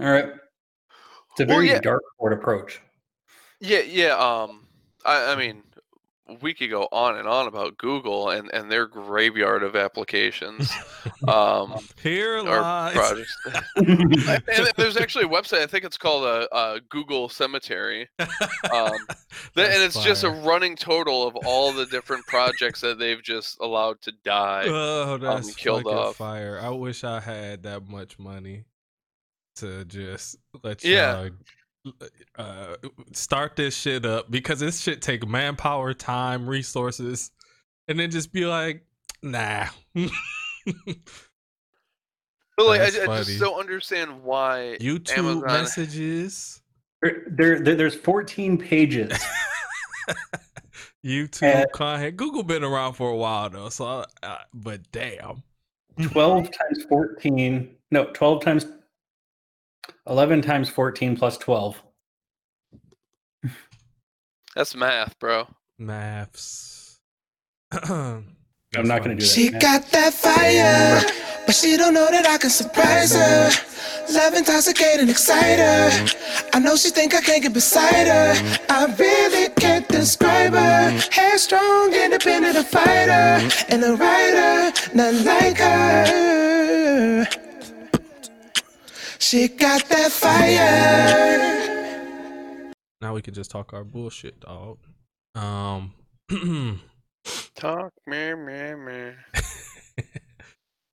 All right. It's a Well, very yeah. dark board approach. Yeah, yeah. Um, I, I mean, we could go on and on about Google and, and their graveyard of applications, um, Here lies. projects. and then there's actually a website. I think it's called a, uh Google Cemetery, um, that, and it's just a running total of all the different projects that they've just allowed to die. Oh, that's killed fucking off. fire. I wish I had that much money to just let Yeah. y'all uh, start this shit up because this shit take manpower, time, resources, and then just be like, nah. But like, I, I just don't understand why YouTube Amazon. messages, There, there, there- there's 14 pages. YouTube Uh, content. Google been around for a while though, so uh, but damn. 12 times 14. No, 12 times 11 times 14 plus 12. That's math, bro. Maths. I'm not going to do that. She man. got that fire, but she don't know that I can surprise her. Love intoxicating, excite her. I know she think I can't get beside her. I really can't describe her. Headstrong, independent, a fighter, and a writer, not like her. She got that fire. Now we can just talk our bullshit, dog. Um Talk me, me, me.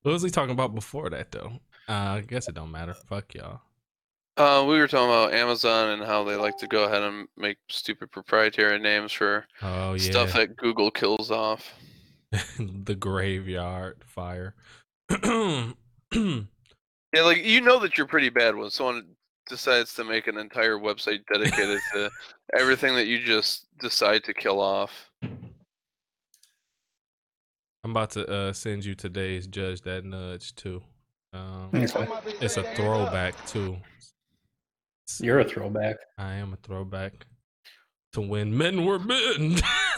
what was he talking about before that though? Uh, I guess it don't matter. Fuck y'all. Uh, we were talking about Amazon and how they like to go ahead and make stupid proprietary names for Oh yeah. stuff that Google kills off. the graveyard fire. Yeah, like you know that you're pretty bad when someone decides to make an entire website dedicated to everything that you just decide to kill off. I'm about to uh, send you today's judge that nudge too. Um, Okay. it's a throwback too. You're a throwback. I am a throwback to when men were men.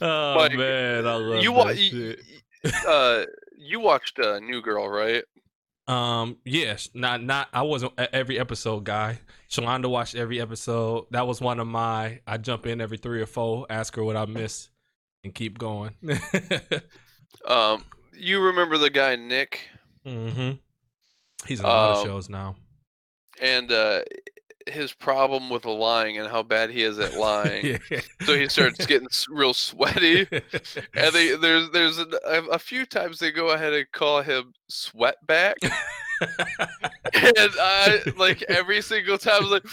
oh Mike, man, I love you that wa- shit. y- uh, you watched uh, New Girl, right? Um, yes, not not. I wasn't every episode guy. Shalonda watched every episode. That was one of my. I jump in every three or four, ask her what I missed, and keep going. Um, you remember the guy Nick, mm-hmm. He's in a lot of Um, shows now. and uh, his problem with lying and how bad he is at lying. So he starts getting real sweaty. And they there's there's a, a, few times they go ahead and call him Sweatback, and I like every single time I was like,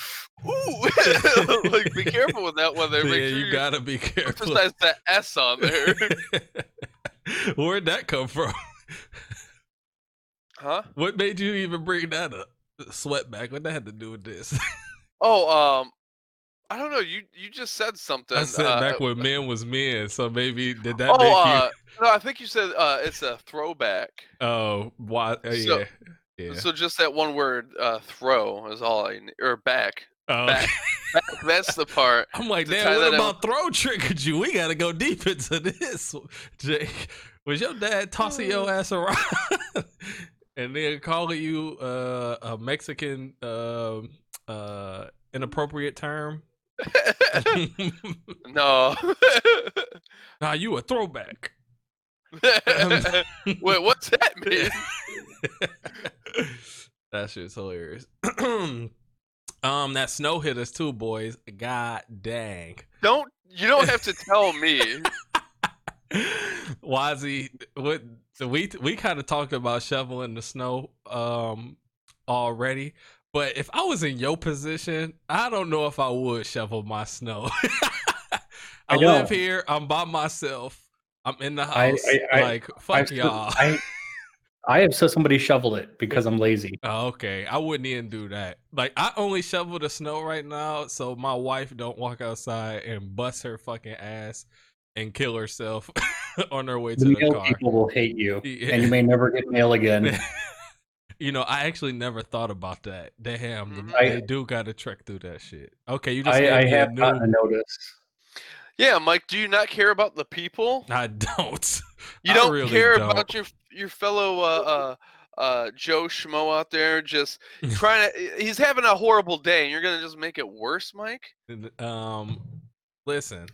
ooh, like be careful with that one there. yeah, Make sure you gotta be careful. emphasize that S on there, Where'd that come from? huh? What made you even bring that up? Sweatback. What that had to do with this? Oh, um, I don't know. You you just said something. I said uh, back when men was men, so maybe did that oh, make you? uh, no, I think you said uh, it's a throwback. oh, why? Uh, so- yeah, yeah. So just that one word, uh, throw, is all I or back. Oh. back. back that's the part. I'm like, damn, what that in- about throw triggered you? We gotta go deep into this, Jake. Was your dad tossing your ass around and then calling you uh, a Mexican um uh, inappropriate term? no. nah, you a throwback. Wait, what's that mean? that shit's hilarious. um, that snow hit us too, boys. God dang. Don't you don't have to tell me. Wazzy, what we we kind of talked about shoveling the snow um already, but if I was in your position, I don't know if I would shovel my snow. I, I live here. I'm by myself. I'm in the house. I- I- like fuck y'all. I, I have saw somebody shovel it because I'm lazy. Oh, okay, I wouldn't even do that. Like I only shovel the snow right now, so my wife don't walk outside and bust her fucking ass and kill herself on her way to The the mail car. people will hate you, Yeah. and you may never get mail again. you know, I actually never thought about that. Damn, the- Mhm. I- they do got to trek through that shit. Okay, you just I, gave I have new- gotten a notice. Yeah, Mike. Do you not care about the people? I don't. You don't really care don't. about your your fellow uh, uh, uh, Joe Schmo out there just trying to. He's having a horrible day, and you're gonna just make it worse, Mike. Um, listen,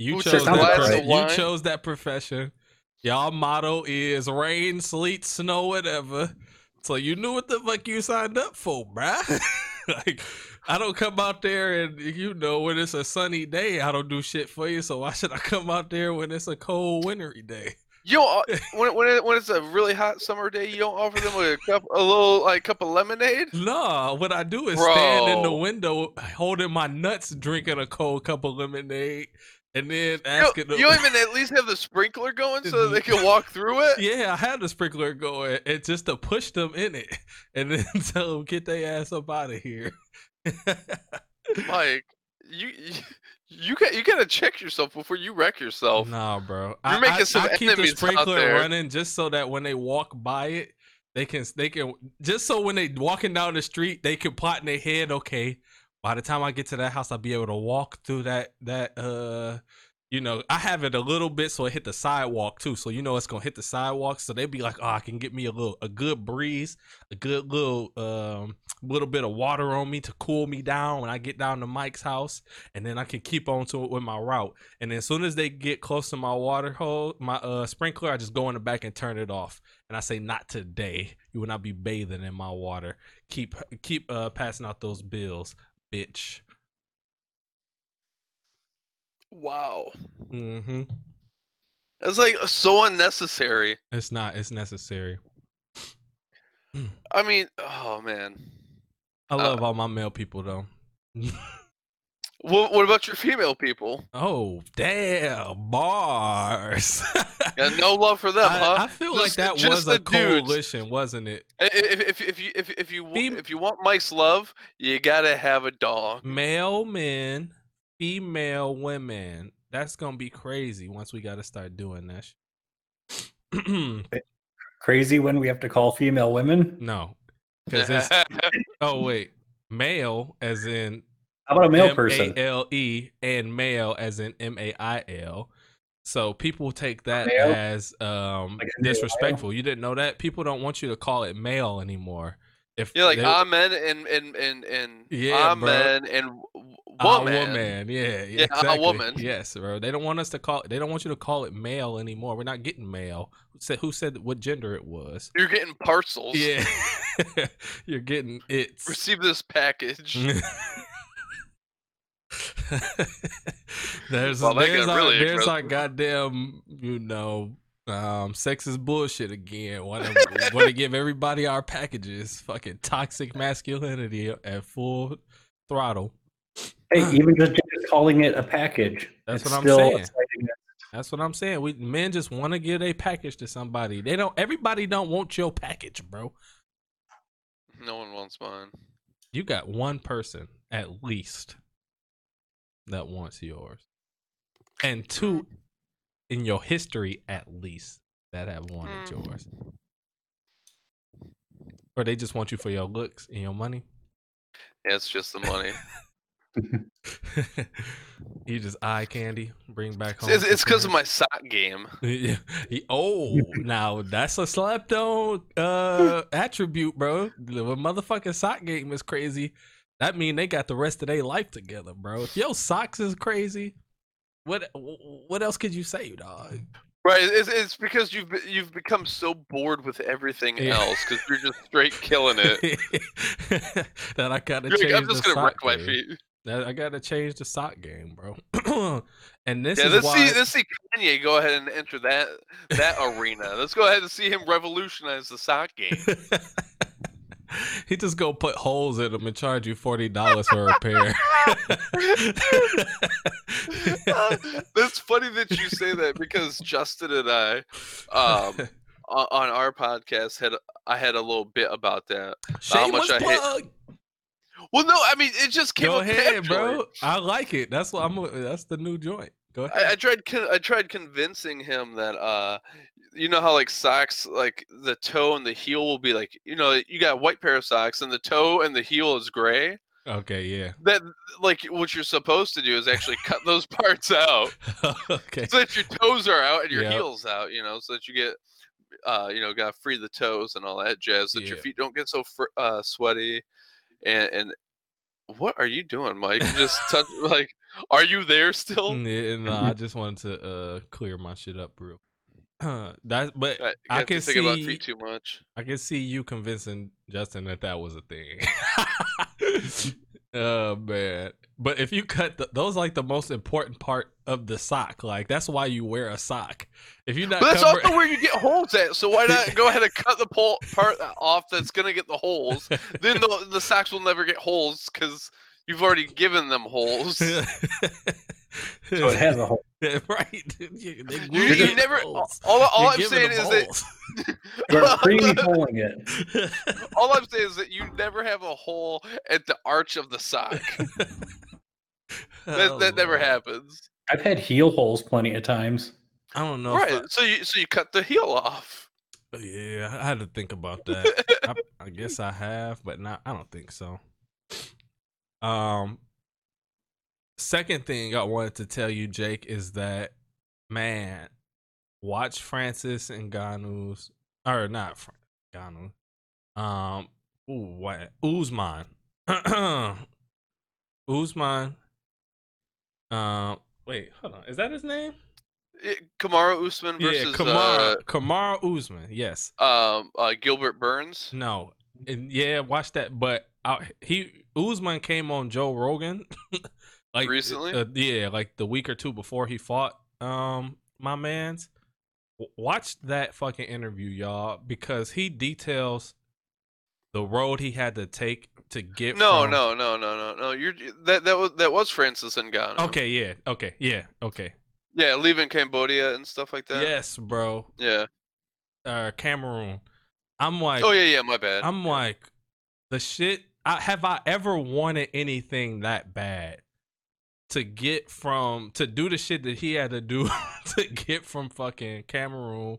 you Who chose that. glass you chose that profession. Y'all motto is rain, sleet, snow, whatever. So you knew what the fuck you signed up for, bruh. like, I don't come out there and you know when it's a sunny day, I don't do shit for you. So why should I come out there when it's a cold, wintry day? You don't, when when it, when it's a really hot summer day, you don't offer them a cup, a little like cup of lemonade. No, what I do is stand in the window holding my nuts, drinking a cold cup of lemonade, and then You asking them. you even at least have the sprinkler going so they can walk through it. Yeah, I had the sprinkler going, and just to push them in it, and then tell them get their ass up out of here. Mike, you you you got you gotta check yourself before you wreck yourself. nah, bro. You're I, making I, some I keep the sprinkler running just so that when they walk by it, they can they can just so when they walking down the street, they can plot in their head. Okay, by the time I get to that house, I'll be able to walk through that that uh. You know, I have it a little bit so it hit the sidewalk too. So you know it's gonna hit the sidewalk. So they'd be like, "Oh, I can get me a little, a good breeze, a good little, um, little bit of water on me to cool me down when I get down to Mike's house, and then I can keep on to it with my route. And as soon as they get close to my water hole, my uh sprinkler, I just go in the back and turn it off. And I say, "Not today. You will not be bathing in my water. Keep keep uh passing out those bills, bitch." Wow, Mm-hmm. it's like so unnecessary. It's not. It's necessary. I mean, oh man. I Uh, love all my male people though. What, what about your female people? oh damn bars! Got no love for them, I, huh? I feel like that was the a dudes. wasn't it? I- i- If, if, if you if, if you Fem- if you want Mike's love, you gotta have a dog. Male men, female women. That's gonna be crazy once we got to start doing that. sh- eh, Crazy when we have to call female women. no, because it's oh wait, male as in How about a male person? M A L E and male as in M A I L. So people take that Male? as um Like M A I L? disrespectful. You didn't know that? People don't want you to call it male anymore. If You're like they- ah, amen and and and and Yeah, ah, bro. amen and w- a ah, woman. woman, yeah, Yeah, a exactly. woman. Yes, bro. They don't want us to call. They don't want you to call it male anymore. We're not getting male. Who said? Who said what gender it was? You're getting parcels. Yeah, you're getting it. Receive this package. there's Well, there's, got our, really there's our goddamn you know um sexist bullshit again. Want to want to give everybody our packages? Fucking toxic masculinity at full throttle. Hey, even just, just calling it a package. That's what I'm still saying. citing it. That's what I'm saying. We men just want to give a package to somebody. They don't. Everybody don't want your package, bro. No one wants mine. You got one person at least that wants yours, and two in your history at least that have wanted Mm. yours. Or they just want you for your looks and your money. Yeah, it's just the money. you just eye candy, bring back home. it's because of my sock game. Yeah. He- oh, now that's a slapped on uh attribute, bro. The motherfucking sock game is crazy. That mean they got the rest of their life together, bro. If your socks is crazy, what what else could you say, dog? Right, it's, it's because you've you've become so bored with everything Yeah. else because you're just straight killing it. that I gotta You're change like, I'm just the gonna wreck sock my game. feet. That I gotta change the sock game, bro. and this yeah, is let's why see let's see Kanye go ahead and enter that that arena. Let's go ahead and see him revolutionize the sock game. he just go put holes in them and charge you forty dollars for a pair. Uh, That's funny that you say that because Justin and I, um, on our podcast had I had a little bit about that. How much I hate- Well, no, I mean it just came Go up ahead, bro. naturally. I like it. That's what I'm. That's the new joint. Go ahead. I, I tried con- I tried convincing him that uh you know how like socks like the toe and the heel will be like you know you got a white pair of socks and the toe and the heel is gray okay, yeah. that like what you're supposed to do is actually cut those parts out okay. so that your toes are out and your Yep. heels out you know so that you get uh, you know, gotta free the toes and all that jazz, that your feet don't get so fr- uh, sweaty. And, and what are you doing, Mike? Just touch, like, are you there still? Yeah, no, I just wanted to uh clear my shit up real. That's but I, I have to can think about see- feet too much. I can see you convincing Justin that that was a thing. oh man! But if you cut the, those, like the most important part of the sock, like that's why you wear a sock. If you're not, But that's cover- also where you get holes at. So why not go ahead and cut the pole part off that's gonna get the holes? Then the, the socks will never get holes because you've already given them holes. So it has a hole. right. You, You, you never. holes. All, all I'm saying them is that holes. You're creamy holing it. all I'm saying is that you never have a hole at the arch of the sock. That, Oh, that never happens. I've had heel holes plenty of times. I don't know. if I- Right. So you so you cut the heel off. Yeah, I had to think about that. I, I guess I have, but not. I don't think so. Um, second thing I wanted to tell you, Jake, is that man, watch Francis Ngannou's or not Fran- Ganu. Um, ooh, what Usman, Usman. Um, wait, hold on, is that his name? It, Kamaru Usman versus yeah, Kamaru Kamaru Usman. Yes. uh, um uh, Gilbert Burns. No, and yeah, watch that. But uh, he Usman came on Joe Rogan, like Recently? uh, yeah, like the week or two before he fought um my man's. W- Watch that fucking interview, y'all, because he details the road he had to take to get. No, from- no, no, no, no, no. You're that that was that was Francis Ngannou. Okay, yeah, okay, yeah, okay. Yeah, leaving Cambodia and stuff like that. Yes, bro. Yeah. Uh, Cameroon. I'm like, Oh yeah, yeah. My bad. I'm like, the shit. I, have I ever wanted anything that bad to get from to do the shit that he had to do to get from fucking Cameroon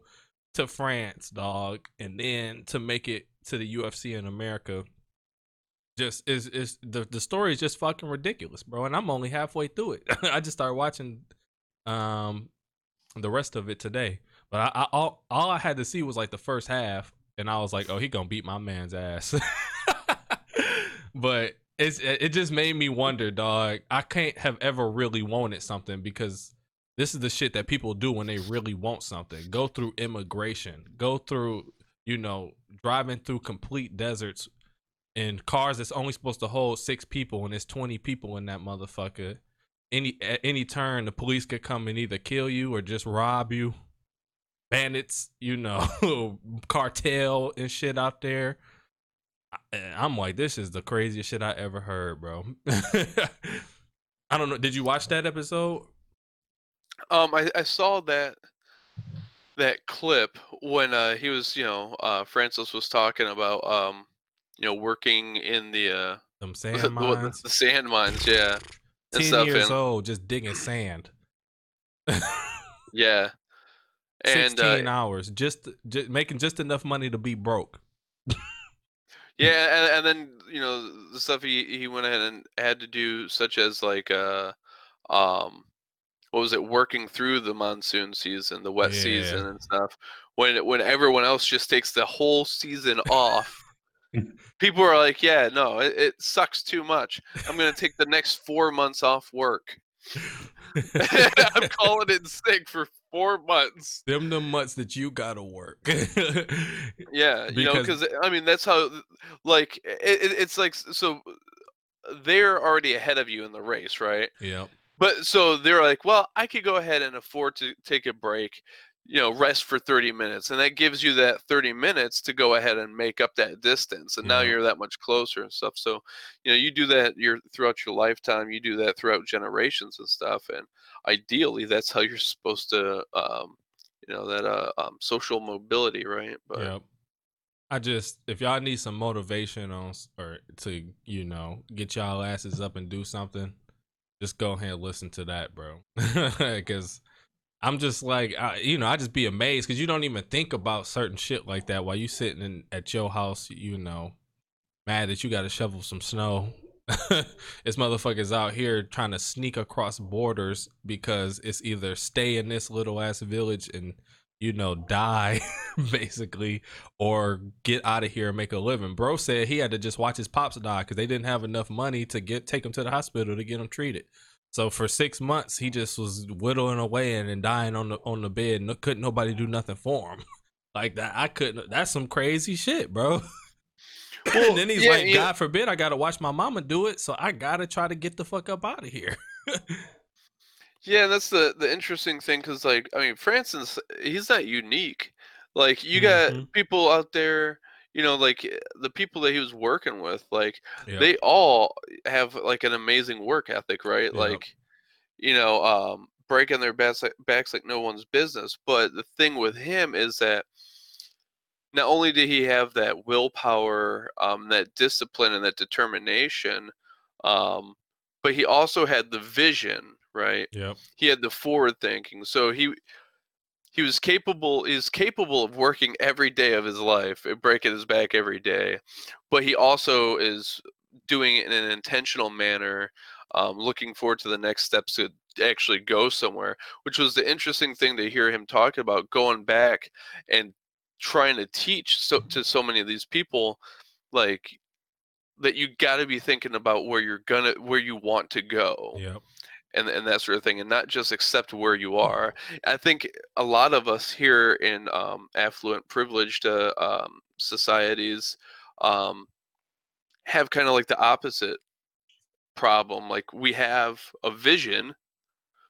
to France, dog, and then to make it to the UFC in America. Just is is the the story is just fucking ridiculous, bro. And I'm only halfway through it. I just started watching um the rest of it today. But I, I all all I had to see was like the first half, and I was like, oh, he gonna beat my man's ass. but it's it just made me wonder, dog. I can't have ever really wanted something because this is the shit that people do when they really want something. Go through immigration, go through, you know, driving through complete deserts in cars that's only supposed to hold six people and there's 20 people in that motherfucker. Any at any turn the police could come and either kill you or just rob you. Bandits, you know, cartel and shit out there. I'm like, this is the craziest shit I ever heard, bro. I don't know. Did you watch that episode? Um, I, I saw that that clip when uh, he was, you know, uh, Francis was talking about, um, you know, working in the uh, Them the, sand the- mines. the sand mines, yeah, and Ten stuff. years and, old, just digging sand. yeah, and Sixteen uh, hours, just, just making just enough money to be broke. Yeah, and, and then you know the stuff he he went ahead and had to do, such as like, uh, um, what was it, working through the monsoon season, the wet season and stuff. When when everyone else just takes the whole season off. people are like, yeah, no, it, it sucks too much. I'm gonna take the next four months off work. I'm calling it sick for four months. Them the months that you gotta work. Yeah, you know, Because- because I mean that's how, like, it, it's like so they're already ahead of you in the race, right? Yeah. But so they're like, well, I could go ahead and afford to take a break, you know, rest for 30 minutes. And that gives you that 30 minutes to go ahead and make up that distance. And now you're that much closer and stuff. So, you know, you do that your throughout your lifetime, you do that throughout generations and stuff. And ideally that's how you're supposed to um, you know, that uh um, social mobility, right? But Yep. I just if y'all need some motivation on or to you know get y'all asses up and do something, just go ahead and listen to that, bro. Because I'm just like I, you know I just be amazed because you don't even think about certain shit like that while you sitting in, at your house, you know, mad that you got to shovel some snow. it's motherfuckers out here trying to sneak across borders because it's either stay in this little ass village and you know, die basically or get out of here and make a living. Bro said he had to just watch his pops die because they didn't have enough money to get take him to the hospital to get him treated. So for six months, he just was whittling away and, and dying on the on the bed. No, couldn't nobody do nothing for him. like that, I couldn't. That's some crazy shit, bro. Well, and then he's yeah, like, yeah. God forbid, I gotta watch my mama do it, so I gotta try to get the fuck up out of here. Yeah, that's the the interesting thing because, like, I mean, Francis, he's not unique. Like, you got hmm people out there, you know, like eh, the people that he was working with, like, they all have like an amazing work ethic, right? Like, you know, um, breaking their backs like, backs like no one's business. But the thing with him is that not only did he have that willpower, um, that discipline, and that determination, um, but he also had the vision right? Yeah. He had the forward thinking. So he he was capable is capable of working every day of his life and breaking his back every day. But he also is doing it in an intentional manner, um, looking forward to the next steps to actually go somewhere, which was the interesting thing to hear him talk about going back and trying to teach so to so many of these people like that you got to be thinking about where you're gonna where you want to go yeah and and that sort of thing, and not just accept where you are. I think a lot of us here in um, affluent, privileged uh, um, societies um, have kind of like the opposite problem. Like we have a vision,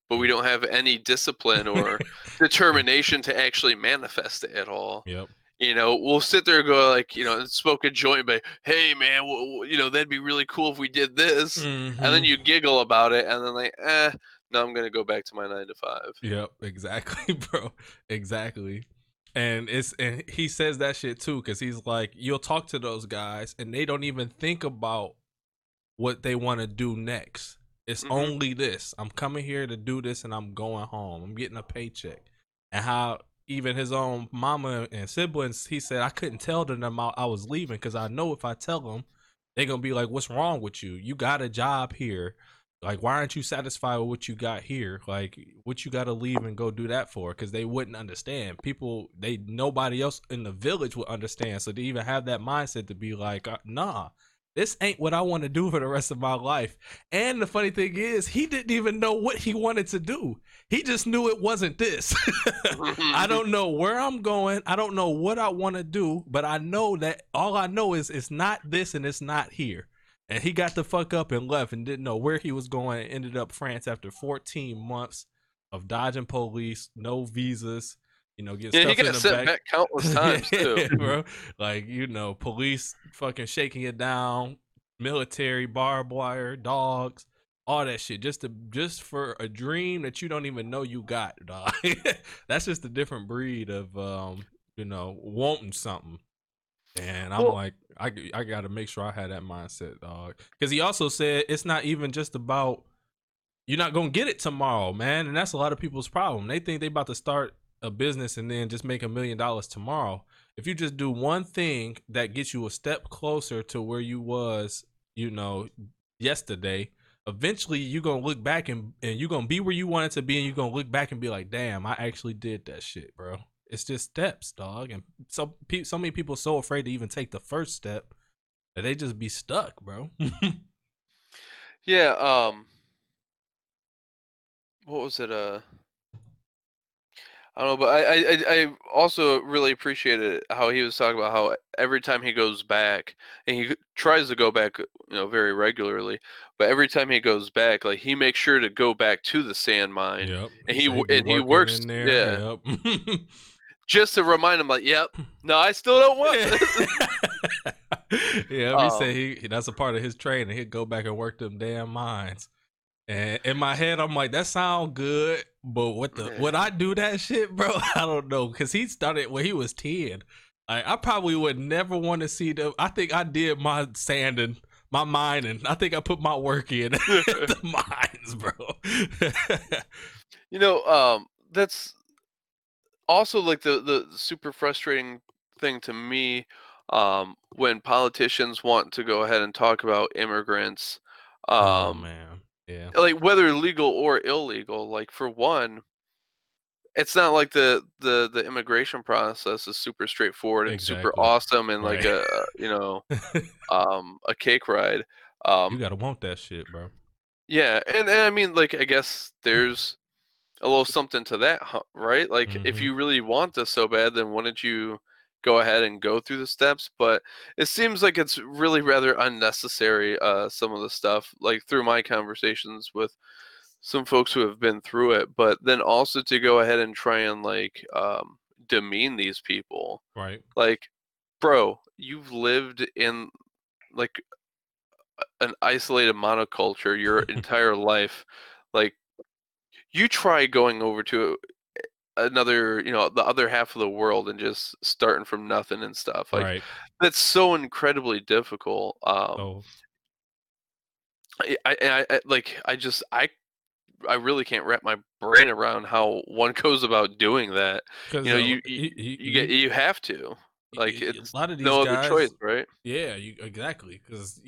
but we don't have any discipline or determination to actually manifest it at all. Yep you know, we'll sit there and go like, you know, and smoke a joint, but hey, man, well, you know, that'd be really cool if we did this, mm-hmm. and then mm-hmm. you giggle about it, and then like, eh, no, I'm gonna go back to my nine to five. Yep, exactly, bro, exactly. And it's and he says that shit too, because he's like, you'll talk to those guys, and they don't even think about what they want to do next. It's mm-hmm. only this. I'm coming here to do this, and I'm going home. I'm getting a paycheck, and how even his own mama and siblings, he said I couldn't tell them I, was leaving because I know if I tell them, they're gonna be like, "What's wrong with you? You got a job here. Like, why aren't you satisfied with what you got here? Like, what you got to leave and go do that for? Because they wouldn't understand. People, they nobody else in the village would understand. So to even have that mindset to be like, uh, nah, this ain't what I want to do for the rest of my life. And the funny thing is, he didn't even know what he wanted to do. He just knew it wasn't this. I don't know where I'm going. I don't know what I want to do, but I know that all I know is it's not this and it's not here. And he got the fuck up and left and didn't know where he was going and ended up France after 14 months of dodging police, no visas, you know, get yeah, stuff he got sent back. countless times too, bro. Like you know, police fucking shaking it down, military, barbed wire, dogs, all that shit, just to just for a dream that you don't even know you got, dog. That's just a different breed of um, you know, wanting something. And I'm well, like, I I got to make sure I had that mindset, dog. Because he also said it's not even just about you're not gonna get it tomorrow, man. And that's a lot of people's problem. They think they about to start a business and then just make a million dollars tomorrow. If you just do one thing that gets you a step closer to where you was, you know, yesterday, eventually you're gonna look back and, and you're gonna be where you wanted to be and you're gonna look back and be like, damn, I actually did that shit, bro. It's just steps, dog. And so so many people so afraid to even take the first step that they just be stuck, bro. yeah, um what was it uh I don't know, but I, I I also really appreciated how he was talking about how every time he goes back, and he tries to go back, you know, very regularly, but every time he goes back, like he makes sure to go back to the sand mine, yep. and he and he works, yeah, yep. just to remind him, like, yep, no, I still don't want this. yeah, um, he said he that's a part of his training. He'd go back and work them damn mines. And in my head, I'm like, that sound good, but what the would I do that shit, bro? I don't know, cause he started when he was ten. I, I probably would never want to see the. I think I did my sanding, my mining. I think I put my work in the mines, bro. you know, um, that's also like the the super frustrating thing to me um, when politicians want to go ahead and talk about immigrants. Oh, um, oh man yeah. Like whether legal or illegal, like for one, it's not like the the the immigration process is super straightforward and super awesome and like Right. a you know um a cake ride. Um, you gotta want that shit, bro. Yeah, and, and I mean, like, I guess there's a little something to that, huh, right? Like, if Mhm. you really want this so bad, then why don't you go ahead and go through the steps? But it seems like it's really rather unnecessary. Uh, some of the stuff, like through my conversations with some folks who have been through it, but then also to go ahead and try and like um, demean these people, Right. like, bro, you've lived in like an isolated monoculture your entire life like you try going over to another you know the other half of the world and just starting from nothing and stuff like right. that's so incredibly difficult um So I, I, I like i just i i really can't wrap my brain around how one goes about doing that you know you you, you get you have to like, it's a lot of these no guys, other choice right Yeah, you exactly because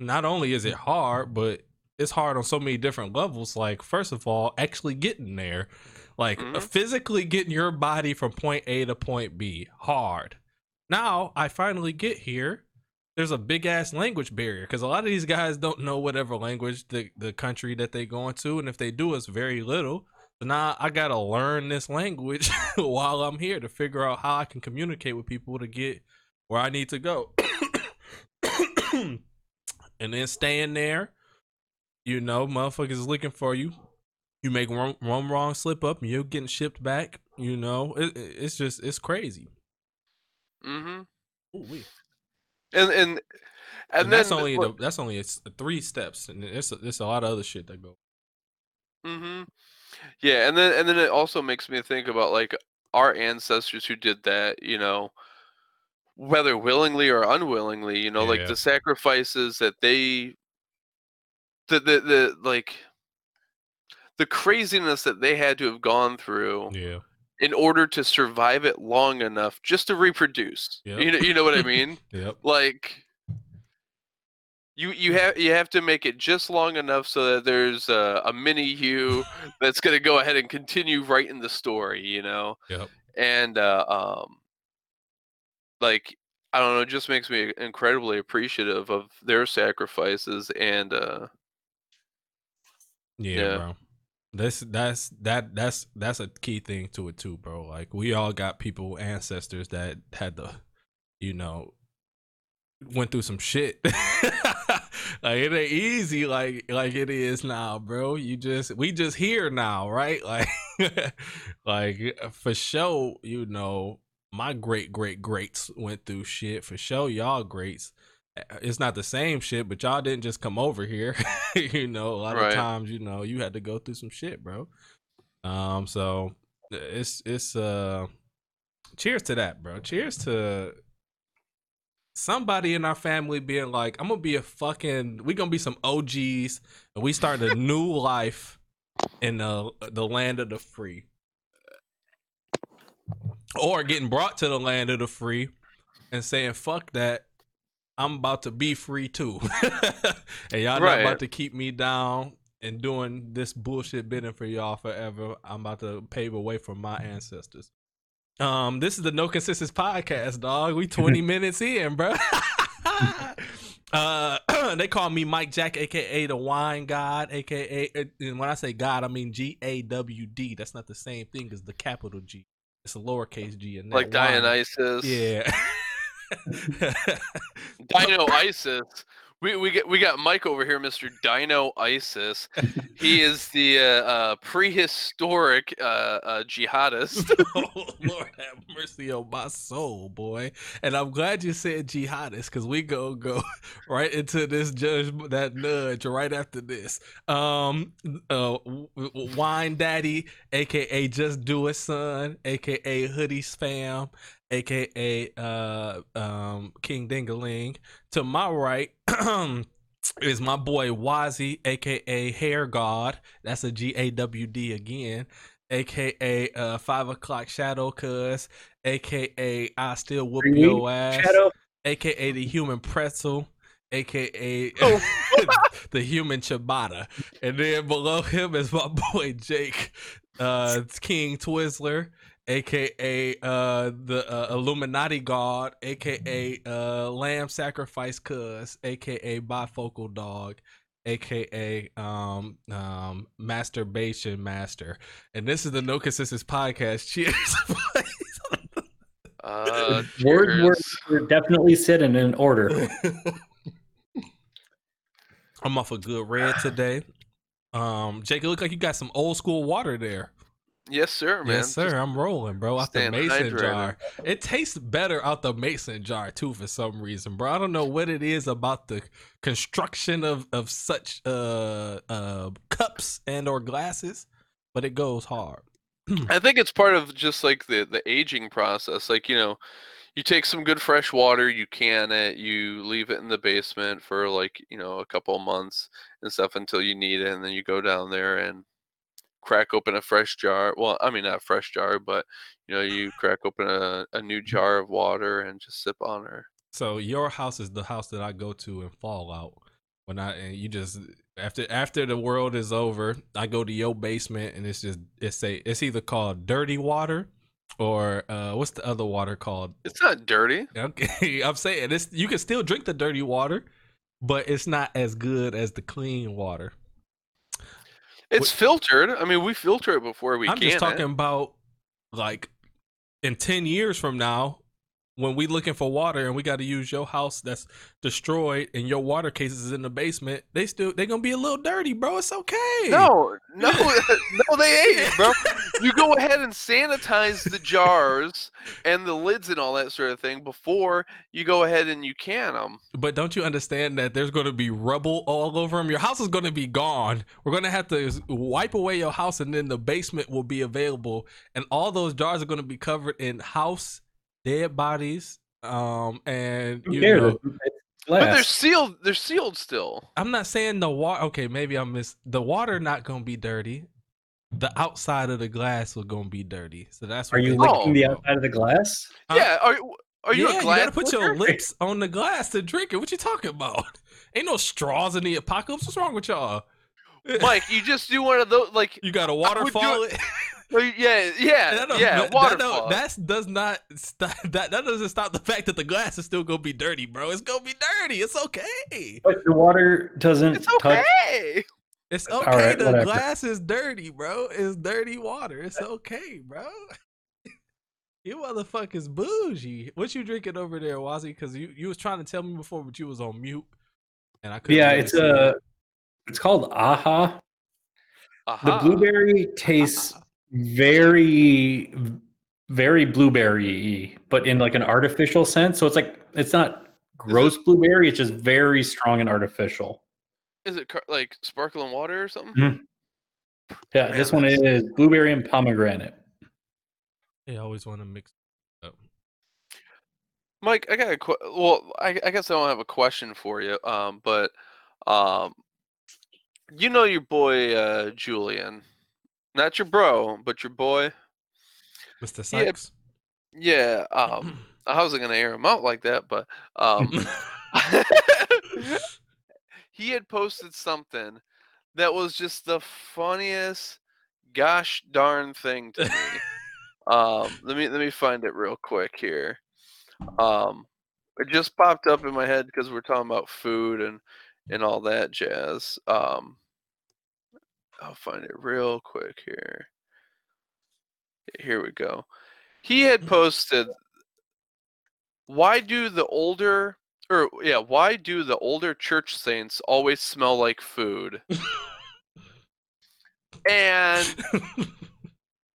not only is it hard, but it's hard on so many different levels. Like first of all, actually getting there, like Mhm. physically getting your body from point A to point B, hard. Now I finally get here. There's a big ass language barrier because a lot of these guys don't know whatever language the the country that they going to, and if they do, it's very little. So now I gotta learn this language while I'm here to figure out how I can communicate with people to get where I need to go. and then staying there, you know, motherfuckers is looking for you. You make one, one wrong slip up and you're getting shipped back. You know, it, it- it's just it's crazy. mm-hmm Ooh-wee. and and and, And, then that's only the, that's only it's three steps, and there's a, there's a lot of other shit that go. Mm hmm Yeah, and then and then it also makes me think about like our ancestors who did that, you know, whether willingly or unwillingly, you know, like the sacrifices that they the the, the like the craziness that they had to have gone through Yeah, in order to survive it long enough just to reproduce. Yep. You know you know what I mean? yep, like you you have you have to make it just long enough so that there's a, a mini you that's going to go ahead and continue writing the story you know yep. and uh, um like i don't know it just makes me incredibly appreciative of their sacrifices and uh Yeah, Yeah. That's that's that that's that's a key thing to it too, bro. Like we all got people ancestors that had the, you know, went through some shit. like it ain't easy like like it is now, bro. You just we just here now, right? Like like for sure, you know, my great great greats went through shit. For sure, y'all greats. It's not the same shit, but y'all didn't just come over here. you know, a lot Right. of times, you know, you had to go through some shit, bro. Um, so it's it's uh cheers to that, bro. Cheers to somebody in our family being like, I'm gonna be a fucking we gonna be some OGs and we start a new life in the the land of the free. Or getting brought to the land of the free and saying, fuck that. I'm about to be free too. and y'all not about to keep me down and doing this bullshit bidding for y'all forever. I'm about to pave a way for my ancestors. Um, this is the No Consensus podcast, dog. We 20 minutes in, bro. uh, they call me Mike Jack, aka the Wine God, aka. uh, And when I say God, I mean G A W D. That's not the same thing as the capital G. It's a lowercase G. And like dionysus Yeah. dino isis we, we get we got mike over here mr dino isis he is the uh, uh prehistoric uh, uh jihadist oh, Lord have mercy on my soul, boy. And I'm glad you said jihadist because we go go right into this judge that nudge right after this. Um, uh, wine daddy, aka just do it, son, aka hoodie spam, aka uh um King Dingaling. To my right. Is my boy Wazi, aka Hair God. That's a G A W D again aka uh five o'clock shadow cuz aka i still whoop Green your ass Shadow. aka the human pretzel aka Oh. the human ciabatta and then below him is my boy jake uh, King Twizzler, aka uh, the uh, Illuminati God, aka uh, Lamb Sacrifice Cuz, aka Bifocal Dog, aka um, um, Masturbation Master. And this is the No Consensus Podcast. Cheers. Uh, Word, word, cheers. word definitely sitting in order. I'm off a good red today. Um, Jake, it look like you got some old school water there. Yes, sir, man. Yes, sir. I'm rolling, bro. Out the mason hydrated. jar. It tastes better out the mason jar too, for some reason, bro. I don't know what it is about the construction of of such uh uh cups and or glasses, but it goes hard. I think it's part of just like the the aging process. Like you know, you take some good fresh water, you can it, you leave it in the basement for like you know a couple of months and stuff until you need it, and then you go down there and crack open a fresh jar. Well, I mean not a fresh jar, but you know you crack open a, a new jar of water and just sip on her. So your house is the house that I go to in Fallout. When I and you just after after the world is over, I go to your basement and it's just it's a it's either called dirty water or uh what's the other water called? It's not dirty. Okay, I'm saying this. You can still drink the dirty water, but it's not as good as the clean water. It's filtered. I mean, we filter it before we I'm just it. Eh? talking about like in ten years from now, when we looking for water and we got to use your house that's destroyed and your water cases is in the basement. They still they gonna be a little dirty, bro. It's okay. No, no, no, they ain't, bro. You go ahead and sanitize the jars and the lids and all that sort of thing before you go ahead and you can them. But don't you understand that there's going to be rubble all over them? Your house is going to be gone. We're going to have to wipe away your house, and then the basement will be available, and all those jars are going to be covered in house dead bodies. Um, and Who you cares? know, But they're sealed. They're sealed still. I'm not saying the water. Okay, maybe I miss the water. Not going to be dirty. The outside of the glass was going to be dirty. So that's Are what you they- licking the outside of the glass? Huh? Yeah. Are are you yeah, a glass? you gotta put your licker? lips on the glass to drink it. What you talking about? Ain't no straws in the apocalypse. What's wrong with y'all? Mike, you just do one of those. Like, You got a would do waterfall. yeah, yeah, That don't- yeah. that- that Waterfall. don't- that's does not stop, that that doesn't stop the fact that the glass is still gonna be dirty, bro. It's gonna be dirty. It's okay. But the water doesn't it's touch. okay. It's okay. right, the whatever. glass is dirty, bro. It's dirty water. It's okay, bro. you motherfuckers bougie. What you drinking over there, Wazzy? Because you, you was trying to tell me before, but you was on mute, and I couldn't. Yeah, it's a. it. Uh, it's called Aha. The blueberry tastes very, very blueberry, but in like an artificial sense. So it's like it's not gross blueberry. It's just very strong and artificial. Is it car- like sparkling water or something? Mhm. Yeah, this one Man, is blueberry and pomegranate. i always want to mix. Up. Mike, I got a qu- well. I, I guess I don't have a question for you. Um, but um, you know your boy uh, Julian, not your bro, but your boy. Mr. Yeah, Yeah. Um, I wasn't gonna air him out like that, but um, he had posted something that was just the funniest gosh darn thing to me. um, let me let me find it real quick here. Um, it just popped up in my head because we're talking about food and and all that jazz. Um, I'll find it real quick here. Here we go. He had posted why do the older or yeah, why do the older church saints always smell like food? and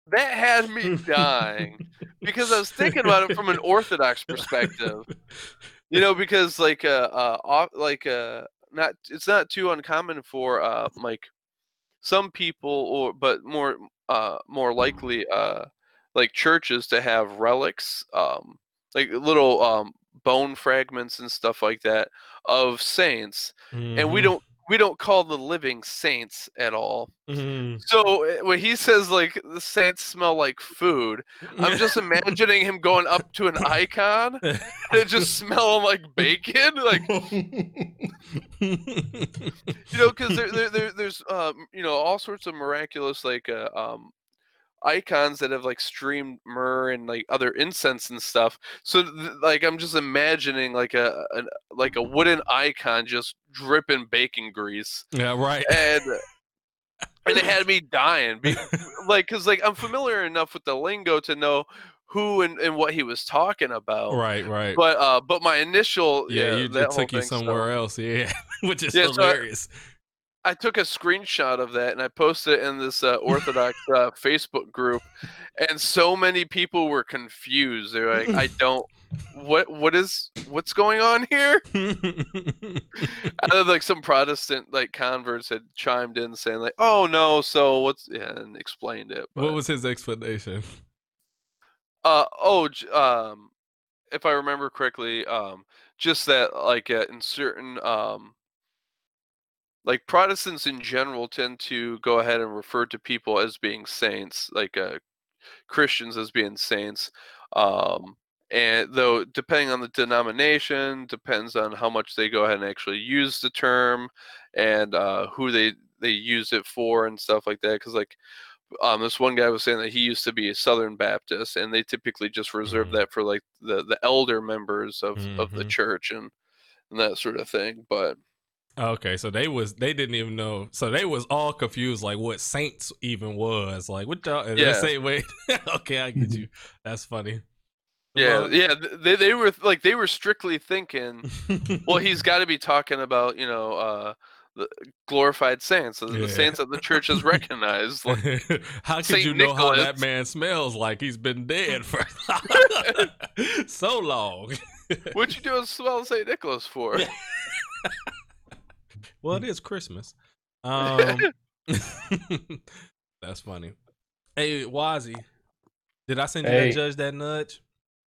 that had me dying because I was thinking about it from an orthodox perspective. You know, because like uh, uh off, like uh not it's not too uncommon for uh like some people or but more uh more likely uh like churches to have relics um like little um bone fragments and stuff like that of saints and we Mhm. don't we don't call the living saints at all Mhm. so uh, when he says like the saints smell like food i'm just imagining him going up to an icon and it just smelling like bacon like you know because there, there, there, there's um, you know all sorts of miraculous like uh, um, icons that have like streamed myrrh and like other incense and stuff. So th- like I'm just imagining like a, a like a wooden icon just dripping bacon grease, Yeah, right. and and it had me dying, be- like because like I'm familiar enough with the lingo to know who and, and what he was talking about. right, right. But uh, but my initial yeah, yeah, you that took you somewhere else. Yeah, which is Yeah, so I- hilarious. I took a screenshot of that and I posted it in this uh, Orthodox uh, Facebook group, and so many people were confused. They're like, "I don't, what, what is, what's going on here?" Like some Protestant like converts had chimed in saying like, "Oh no, so what's?" Yeah, and explained it. what was his explanation? Uh oh, um, if I remember correctly, um, just that like uh, in certain um, like Protestants in general tend to go ahead and refer to people as being saints, like uh, Christians as being saints. Um, and though depending on the denomination, depends on how much they go ahead and actually use the term and uh, who they they use it for and stuff like that. Because like um, this one guy was saying that he used to be a Southern Baptist, and they typically just reserve Mhm. that for like the the elder members of of the Mhm. church and and that sort of thing. But Okay, so they was they didn't even know. So they was all confused, like what saints even was. Like what y'all? And Yeah. they say, wait, okay, I get you. That's funny. yeah, Well- yeah, they they were like they were strictly thinking, well, he's got to be talking about you know uh, the glorified saints, the, Yeah. saints that the church has recognized. Like, how could Saint you know how that man smells like he's been dead for so long? what you doing smell Saint Nicholas for? Well, it is Christmas. Um, that's funny. Hey, Wazzy, did I send you Hey. that judge that nudge?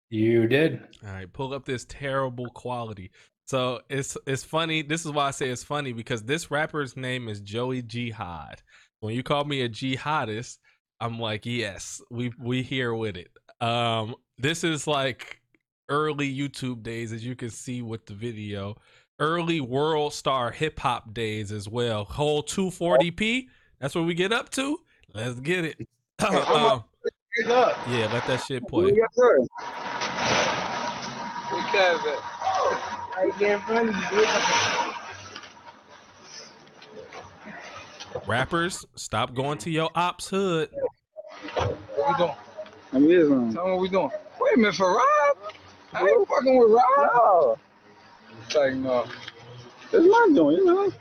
You did. All right, pull up this terrible quality. So it's it's funny. This is why I say it's funny because this rapper's name is Joey Jihad. When you call me a jihadist, I'm like, yes, we we here with it. Um, this is like early YouTube days, as you can see with the video. Early world star hip hop days as well. Whole 240p. That's what we get up to. Let's get it. Um, yeah, let that shit play. Yes, sir. Because I get funny. Rappers, stop going to your ops hood. What we doing? I'm here, Tell me what we doing. Wait a minute, for Rob? I ain't fucking with Rob. No. Like, no. That's my doing, you know.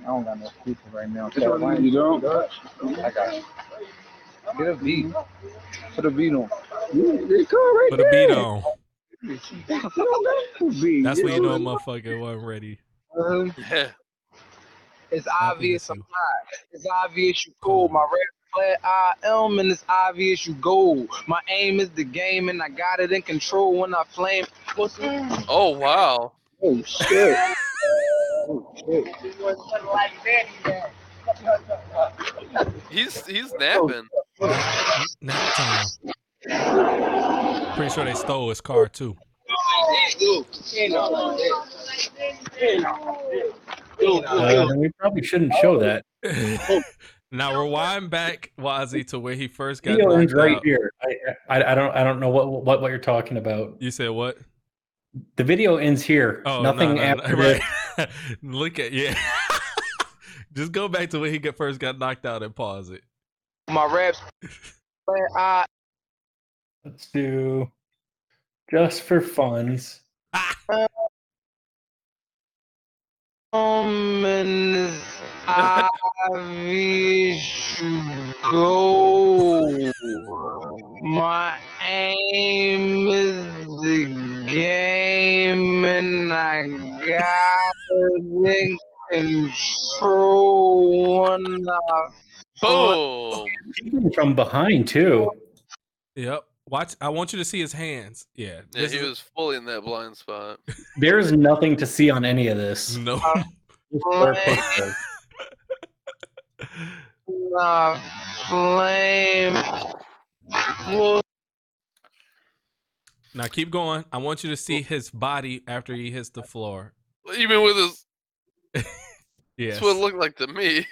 I don't got no people right now. You don't? I got you. Get a beat. Put a beat on. They come right Put a beat on. Beat. That's when you know a motherfucker wasn't ready. Um, Yeah. It's obvious I'm hot. It's obvious you cool. My rap flat I am and it's obvious you go. My aim is the game and I got it in control when I flame. What's Oh wow. Oh shit. oh shit. He's he's napping. Nap time. Pretty sure they stole his car too. Uh, we probably shouldn't show that. now rewind back, Wazzy, to where he first got Video is right out. here. I, I I don't I don't know what what what you're talking about. You said what? The video ends here. Oh, Nothing no, no, after this. right. Look at yeah. Just go back to where he got first got knocked out and pause it. My reps. flat I uh, Let's do just for funds. am uh, and it's obvious you. My aim is the game and I got it in control when I Boom. From behind too. Yep. Watch. I want you to see his hands. Yeah. Yeah, he is- was fully in that blind spot. There's nothing to see on any of this. no. Just blur flame. Now keep going. I want you to see his body after he hits the floor. Even with his Yes. that's what it looked like to me.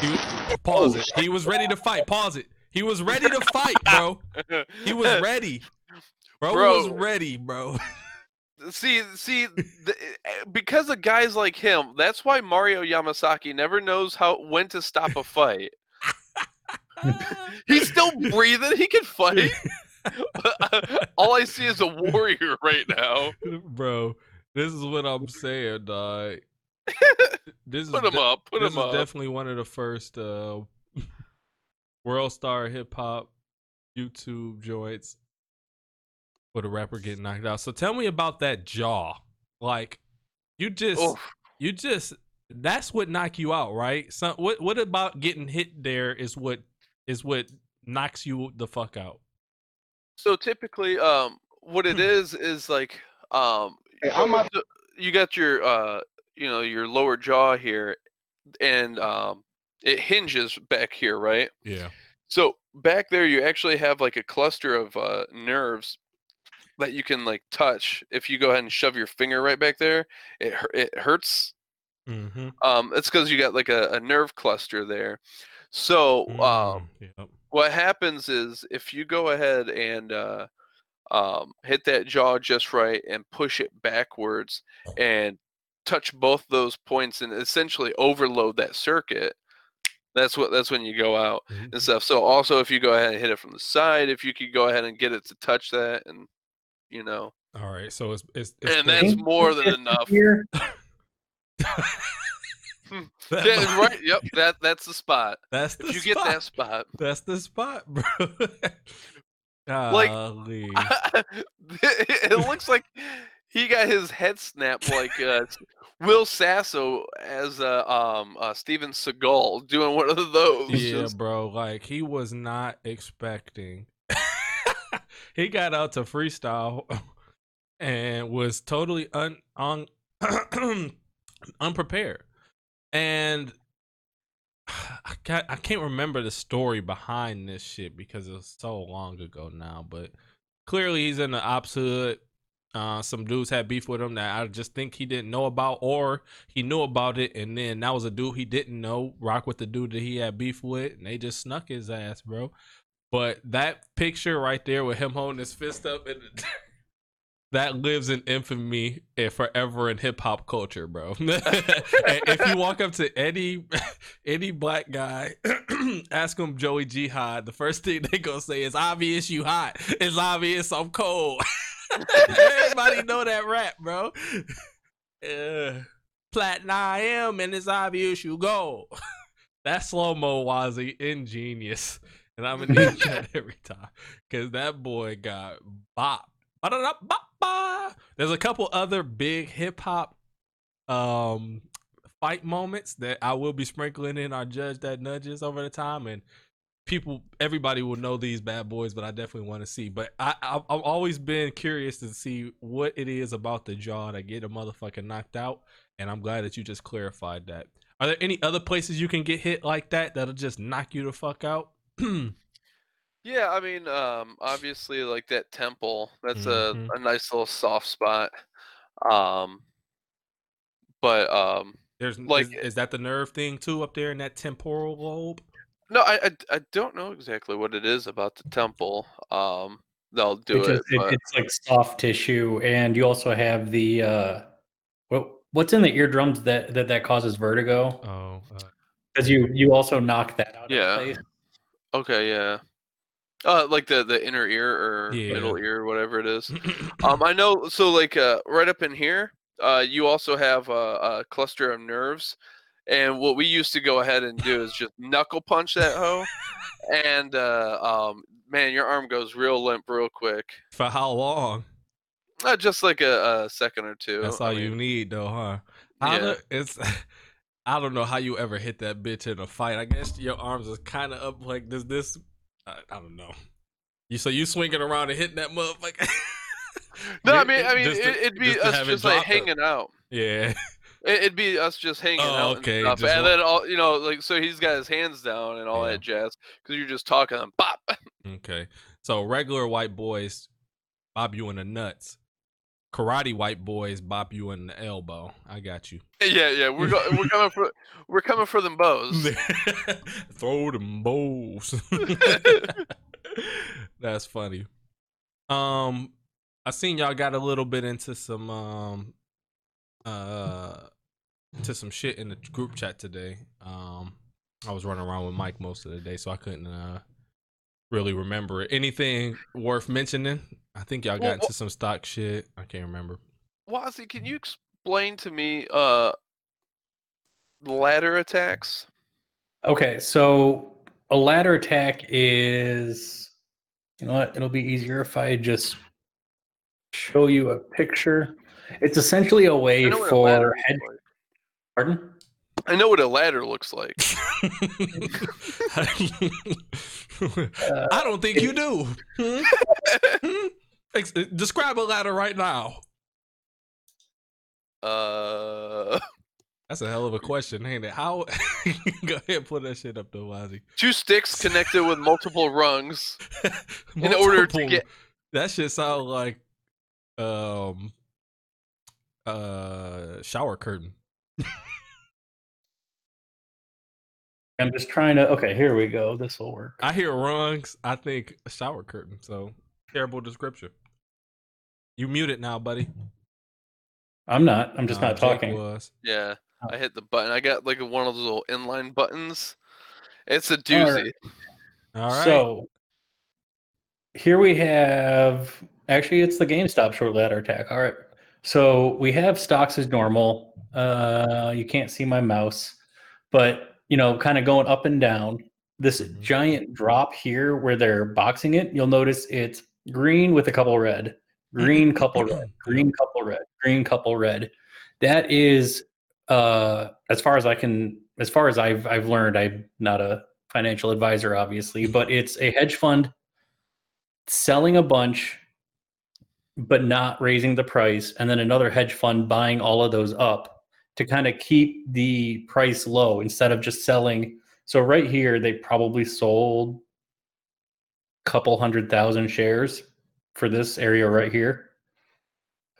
He was, pause it. He was ready to fight. Pause it. He was ready to fight, bro. He was ready. Bro, Bro. was ready, bro. see, see, the, because of guys like him, that's why Mario Yamasaki never knows how when to stop a fight. He's still breathing. He can fight. All I see is a warrior right now. bro, this is what I'm saying, dog. This is Put him de- up. Put this him is up. definitely one of the first uh, world star hip hop YouTube joints for the rapper getting knocked out. So tell me about that jaw. Like you just Oof. you just that's what knock you out, right? So what what about getting hit there is what is what knocks you the fuck out. So typically, um, what it is is like, um, Hey, I'm out- so you got your, uh, you know, your lower jaw here, and um, it hinges back here, right? Yeah. So back there, you actually have like a cluster of uh, nerves that you can like touch. If you go ahead and shove your finger right back there, it it hurts. Mm-hmm. Um, it's because you got like a, a nerve cluster there. So um, yep. what happens is if you go ahead and uh, um, hit that jaw just right and push it backwards and touch both those points and essentially overload that circuit that's what that's when you go out Mhm. and stuff so also if you go ahead and hit it from the side if you could go ahead and get it to touch that and you know All right. So it's it's, it's and that's more than enough Here, that- Yeah, right yep that that's the spot That's the if you spot. get that spot That's the spot, bro. Like- Golly. it looks like he got his head snapped like uh, Will Sasso as uh, um uh, Steven Seagal doing one of those. yeah, Just- bro. Like he was not expecting. he got out to freestyle and was totally un un unprepared. And I got I can't remember the story behind this shit because it was so long ago now, but clearly he's in the ops hood. Uh, some dudes had beef with him that I just think he didn't know about, or he knew about it, and then that was a dude he didn't know rock with the dude that he had beef with, and they just snuck his ass, bro. But that picture right there with him holding his fist up, and that lives in infamy and forever in hip hop culture, bro. If you walk up to any any black guy, ask him Joey Jihad, the first thing they gonna say is obvious you hot. It's obvious I'm cold. Everybody know that rap, bro. Uh, platinum I am and it's obvious you go. that slow mo Wazzy ingenious. And I'm gonna need that every time. Cause that boy got bop. Ba-da-da-ba-ba. There's a couple other big hip hop um fight moments that I will be sprinkling in our judge that nudges over the time and people everybody will know these bad boys but I definitely want to see but I, I I've always been curious to see what it is about the jaw that get a motherfucker knocked out and I'm glad that you just clarified that are there any other places you can get hit like that that'll just knock you the fuck out yeah, I mean, um, obviously, like that temple, that's Mhm. a, a nice little soft spot. Um, but um, there's Like- is, is that the nerve thing too up there in that temporal lobe no, I, I I don't know exactly what it is about the temple. Um, they'll do it, just- it- but it's like soft tissue, and you also have the uh, what what's in the eardrums that that, that causes vertigo? oh uh, Because you you also knock that out. Yeah. Of place. okay, yeah. Uh, like the the inner ear or Yeah. middle ear, whatever it is. Um, I know. So like, uh, right up in here, uh, you also have a, a cluster of nerves, and what we used to go ahead and do is just knuckle punch that hoe, and uh, um, man, your arm goes real limp real quick. for how long Uh, just like a, a second or two. That's I all you mean, need, though, huh? How Yeah. the- it's. I don't know how you ever hit that bitch in a fight. I guess your arms is kind of up like this. This I, I don't know. You so you swinging around and hitting that motherfucker. No, I mean, I mean, it, it'd be just us just like dropped up. hanging out. Yeah, It- It'd be us just hanging Oh, out okay, and stuff, just and then all you know, like so he's got his hands down and all Yeah. that jazz because you're just talking and pop. okay. So regular white boys, bob you in the nuts. karate white boys bop you in the elbow. I got you. Yeah, yeah, we're go- we're coming for we're coming for them bows. Throw them bows. That's funny. Um, I seen y'all got a little bit into some um uh to some shit in the group chat today. Um, I was running around with Mike most of the day, so I couldn't uh really remember it. Anything worth mentioning? I think y'all got Well, into some stock shit. I can't remember. Wazzy, can you explain to me uh ladder attacks? Okay, so a ladder attack is, you know what? It'll be easier if I just show you a picture. It's essentially a way know what a for head. like. Pardon? I know what a ladder looks like. I don't think you do. Hmm? Hmm? Describe a ladder right now. Uh, That's a hell of a question, ain't it? How? Go ahead, and put that shit up, though, Wazzy. two sticks connected with multiple rungs in order to get that shit sound like um uh shower curtain. I'm just trying to. Okay, here we go. This will work. I hear rungs. I think a shower curtain. So terrible description. You mute it now, buddy. I'm not. I'm just Nah, not Jake talking. Was. yeah. Oh. I hit the button. I got like one of those little inline buttons. It's a All doozy. right. All right. So here we have actually it's the GameStop short ladder attack. All right. So we have stocks as normal. Uh you can't see my mouse, but you know, kind of going up and down. This Mhm. giant drop here where they're boxing it, you'll notice it's green with a couple red, green couple red, green couple red, green couple red. That is uh as far as I can as far as I've I've learned, I'm not a financial advisor, obviously, but it's a hedge fund selling a bunch, but not raising the price, and then another hedge fund buying all of those up to kind of keep the price low instead of just selling. So right here, they probably sold a couple hundred thousand shares for this area right here.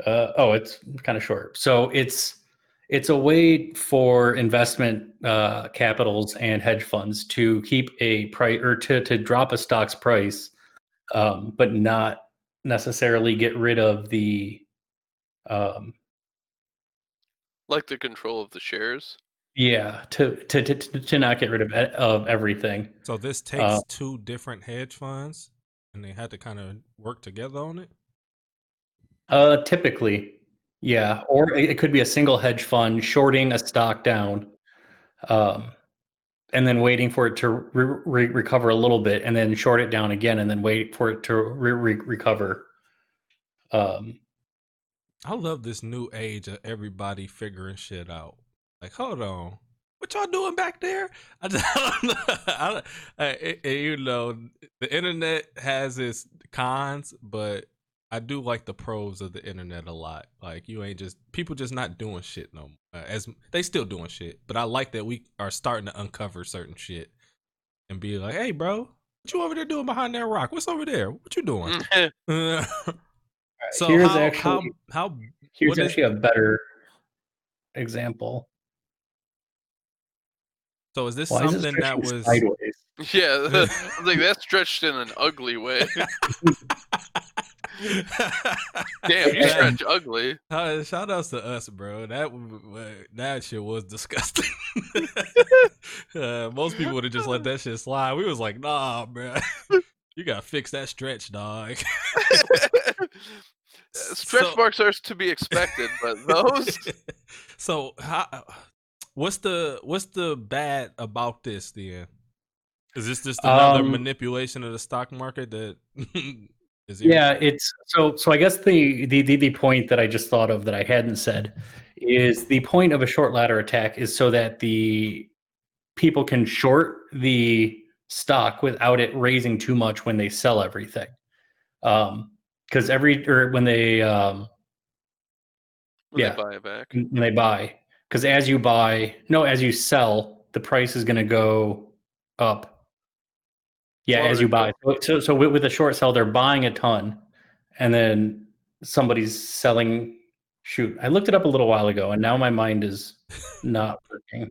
Uh, oh, it's kind of short. So it's it's a way for investment uh, capitals and hedge funds to keep a price or to to drop a stock's price, um, but not necessarily get rid of the um, Like the control of the shares. yeah to to to, to to not get rid of of everything. So this takes Uh, two different hedge funds, and they had to kind of work together on it. Uh, typically, yeah, or it it could be a single hedge fund shorting a stock down, um, and then waiting for it to re- re- recover a little bit, and then short it down again, and then wait for it to re- re- recover. Um, I love this new age of everybody figuring shit out. Like, hold on, what y'all doing back there? I just, I don't know. I, I- I- you know, the internet has its cons, but I do like the pros of the internet a lot. Like, you ain't just people just not doing shit no more. Uh, as they still doing shit, but I like that we are starting to uncover certain shit and be like, hey, bro, what you over there doing behind that rock? What's over there? What you doing? so here's how, actually how how here's what is- actually a better example. So is this Why is something that was sideways? yeah, I was like that's stretched in an ugly way. Damn, you stretch ugly. Uh, Shout outs to us, bro. That w- w- that shit was disgusting. uh, most people would have just let that shit slide. We was like, nah, bro. you gotta fix that stretch, dog. Stretch So- marks are to be expected, but those so how, what's the what's the bad about this then? Is this just another Um, manipulation of the stock market that is Yeah, it's so so I guess the, the the the point that I just thought of that I hadn't said is the point of a short ladder attack is so that the people can short the stock without it raising too much when they sell everything. Um because every or when they um when Yeah. they buy it back. when they buy because as you buy no as you sell the price is going to go up yeah as you buy so so, with, with a short sell they're buying a ton and then somebody's selling. Shoot, I looked it up a little while ago, and now my mind is not working.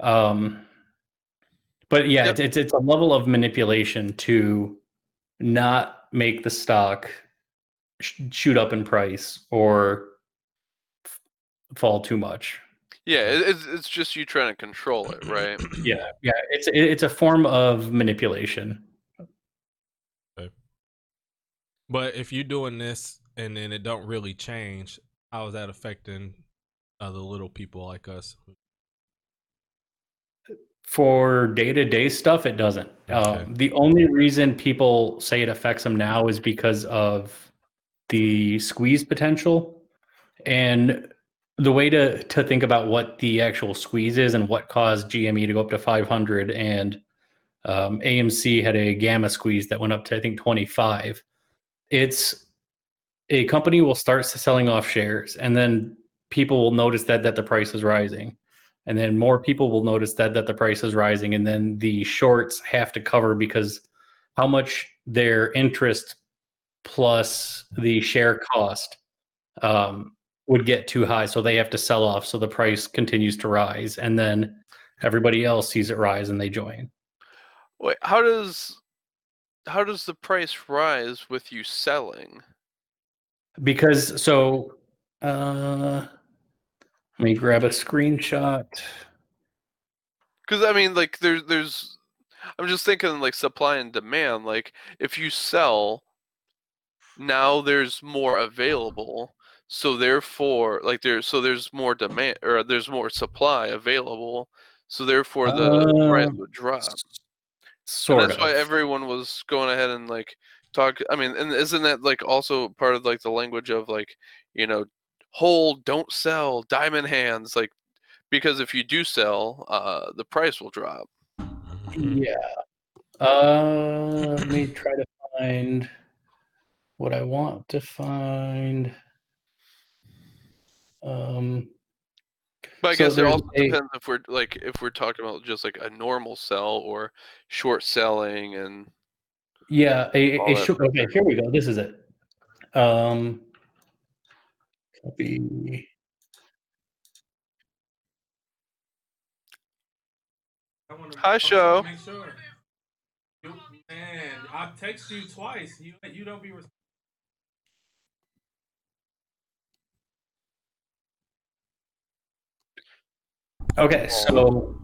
Um, but yeah, Yep. it's, it's it's a level of manipulation to not make the stock sh- shoot up in price or f- fall too much. Yeah, it's it's just you trying to control it, right? Yeah, yeah, it's it's a form of manipulation. But if you're doing this and then it don't really change, how is that affecting other little people like us? For day to day stuff, it doesn't. Okay. Um, the only reason people say it affects them now is because of the squeeze potential. And the way to, to think about what the actual squeeze is and what caused GME to go up to 500 and um, AMC had a gamma squeeze that went up to, I think, 25. It's a company will start selling off shares and then people will notice that that the price is rising and then more people will notice that that the price is rising and then the shorts have to cover because how much their interest plus the share cost um, would get too high so they have to sell off so the price continues to rise and then everybody else sees it rise and they join Wait, how does how does the price rise with you selling? because so uh let me grab a screenshot Because I mean, like there's there's I'm just thinking like supply and demand. Like if you sell, now there's more available. So therefore, like there's so there's more demand or there's more supply available. So therefore, the price Uh, would drop. sort and that's of why everyone was going ahead and like talk. I mean, and isn't that like also part of like the language of like you know hold, don't sell, diamond hands, like because if you do sell, uh, the price will drop. Yeah. Uh, let me try to find what I want to find. Um, But I So guess it also a- depends if we're like if we're talking about just like a normal sell or short selling and yeah, a, All a short, okay, here we go. This is it. Um, copy. Hi, show. Sure. You, man, I text you twice. You you don't be. Res- Okay, so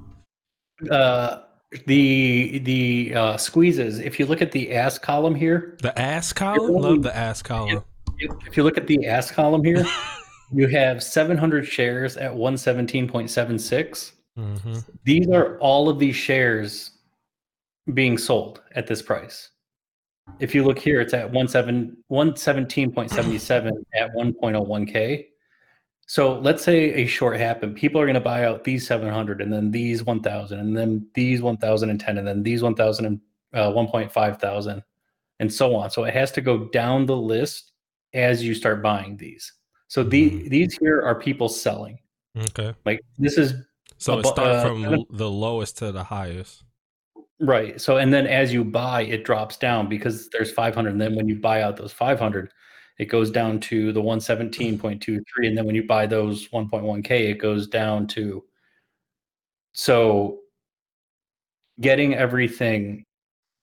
uh, the the uh, squeezes. If you look at the ask column here, the ass column. only- Love the ass column. if you look at the ask column here, you have 700 shares at 117.76. hmm These are all of these shares being sold at this price. If you look here, it's at 17 117.77 at 1.01k. So let's say a short happened. People are going to buy out these 700 and then these 1000 and then these 1010 and then these 1000 and uh, 1.5 thousand and so on. So it has to go down the list as you start buying these. So the, Mhm. these here are people selling. Okay. Like this is So it starts uh, from the lowest to the highest. Right. So, and then as you buy, it drops down because there's 500. And then when you buy out those 500, it goes down to the 117.23. And then when you buy those 1.1K, it goes down to. So, getting everything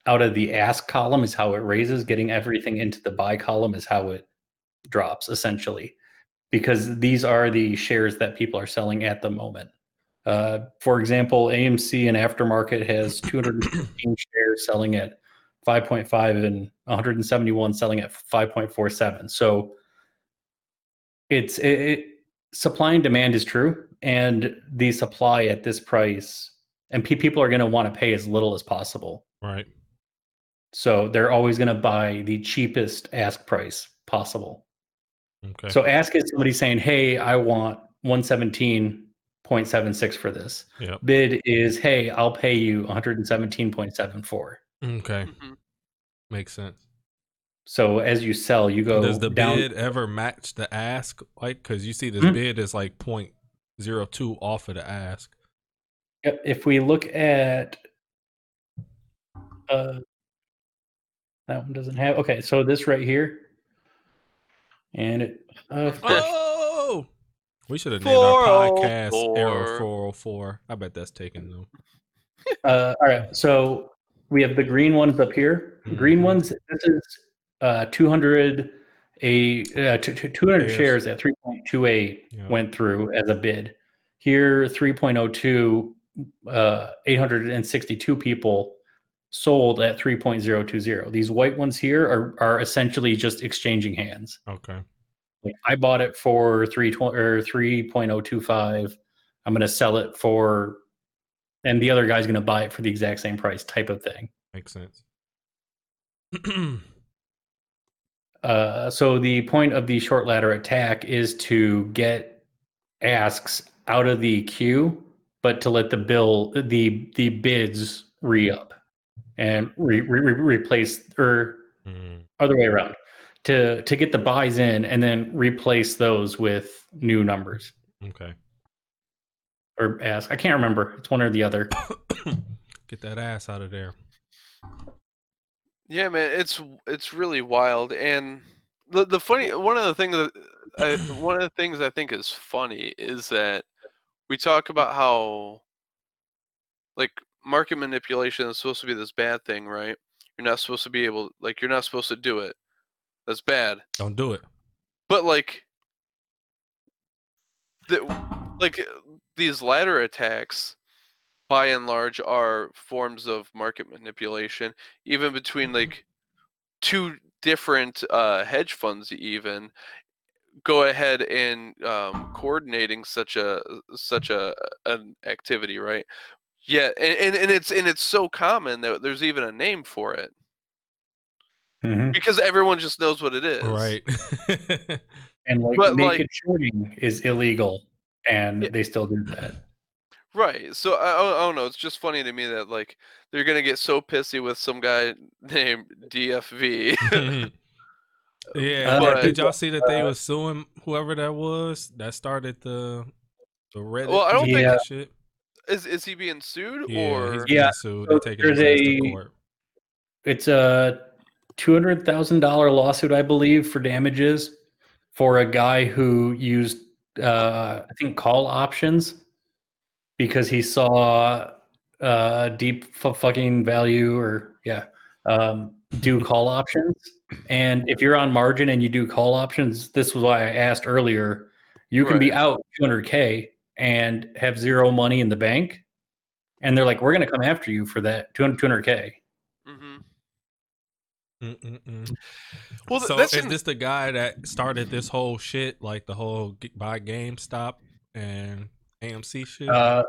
out of the ask column is how it raises, getting everything into the buy column is how it drops, essentially, because these are the shares that people are selling at the moment. Uh, for example, AMC and aftermarket has 215 shares selling at 5.5 and 171 selling at 5.47. So it's it, it supply and demand is true, and the supply at this price, and pe- people are going to want to pay as little as possible. Right. So they're always going to buy the cheapest ask price possible. Okay. So ask is somebody saying, "Hey, I want 117.76 for this." Yep. Bid is, "Hey, I'll pay you 117.74." Okay. Mhm. Makes sense. So as you sell, you go Does the down. bid ever match the ask? Like, because you see this Mhm. bid is like point zero two off of the ask. Yep, If we look at, uh, that one doesn't have. Okay, so this right here, And it, uh, oh, we should have named our podcast Error 404. I bet that's taken though. Uh, all right, so we have the green ones up here. Green Mhm. ones. This is uh, 200 a uh, t- t- 200 Shares. shares at 3.28 Yeah. went through as a bid. Here 3.02 uh, 862 people sold at 3.020. These white ones here are are essentially just exchanging hands. Okay. Like I bought it for 320 or 3.025. I'm going to sell it for and the other guy's going to buy it for the exact same price type of thing. Makes sense. Uh, so the point of the short ladder attack is to get asks out of the queue, but to let the bill the the bids re up and re, re, re- replace or Mm, other way around to to get the buys in and then replace those with new numbers okay. Or ask. I can't remember. It's one or the other. Get that ass out of there. Yeah, man, it's it's really wild, and the the funny one of the things that I, one of the things I think is funny is that we talk about how like market manipulation is supposed to be this bad thing, right? You're not supposed to be able like you're not supposed to do it. That's bad. Don't do it. But like the like these ladder attacks by and large are forms of market manipulation even between like two different uh hedge funds even go ahead and um coordinating such a such a an activity right? Yeah and, and, and it's and it's so common that there's even a name for it. Mhm. because everyone just knows what it is. Right. And like But, naked like- shorting is illegal, and Yeah. they still do that. Right. So I, I I don't know. It's just funny to me that like they're gonna get so pissy with some guy named DFV. yeah. Uh, did y'all see that they were suing whoever that was that started the the Reddit? Well, I don't think- and shit? is is he being sued Yeah, or he's Yeah, being sued. so They're taking there's ass to a- court. It's a two hundred thousand dollar lawsuit, I believe, for damages for a guy who used, uh, I think, call options because he saw uh, deep f- fucking value or yeah, um, do call options. And if you're on margin and you do call options, this was why I asked earlier. You can be out 200k and have zero money in the bank, and they're like, "We're going to come after you for that 200 200k." Mm-mm-mm. Well, th- so that's is in- this the guy that started this whole shit, like the whole g- buy GameStop and AMC shit? Uh,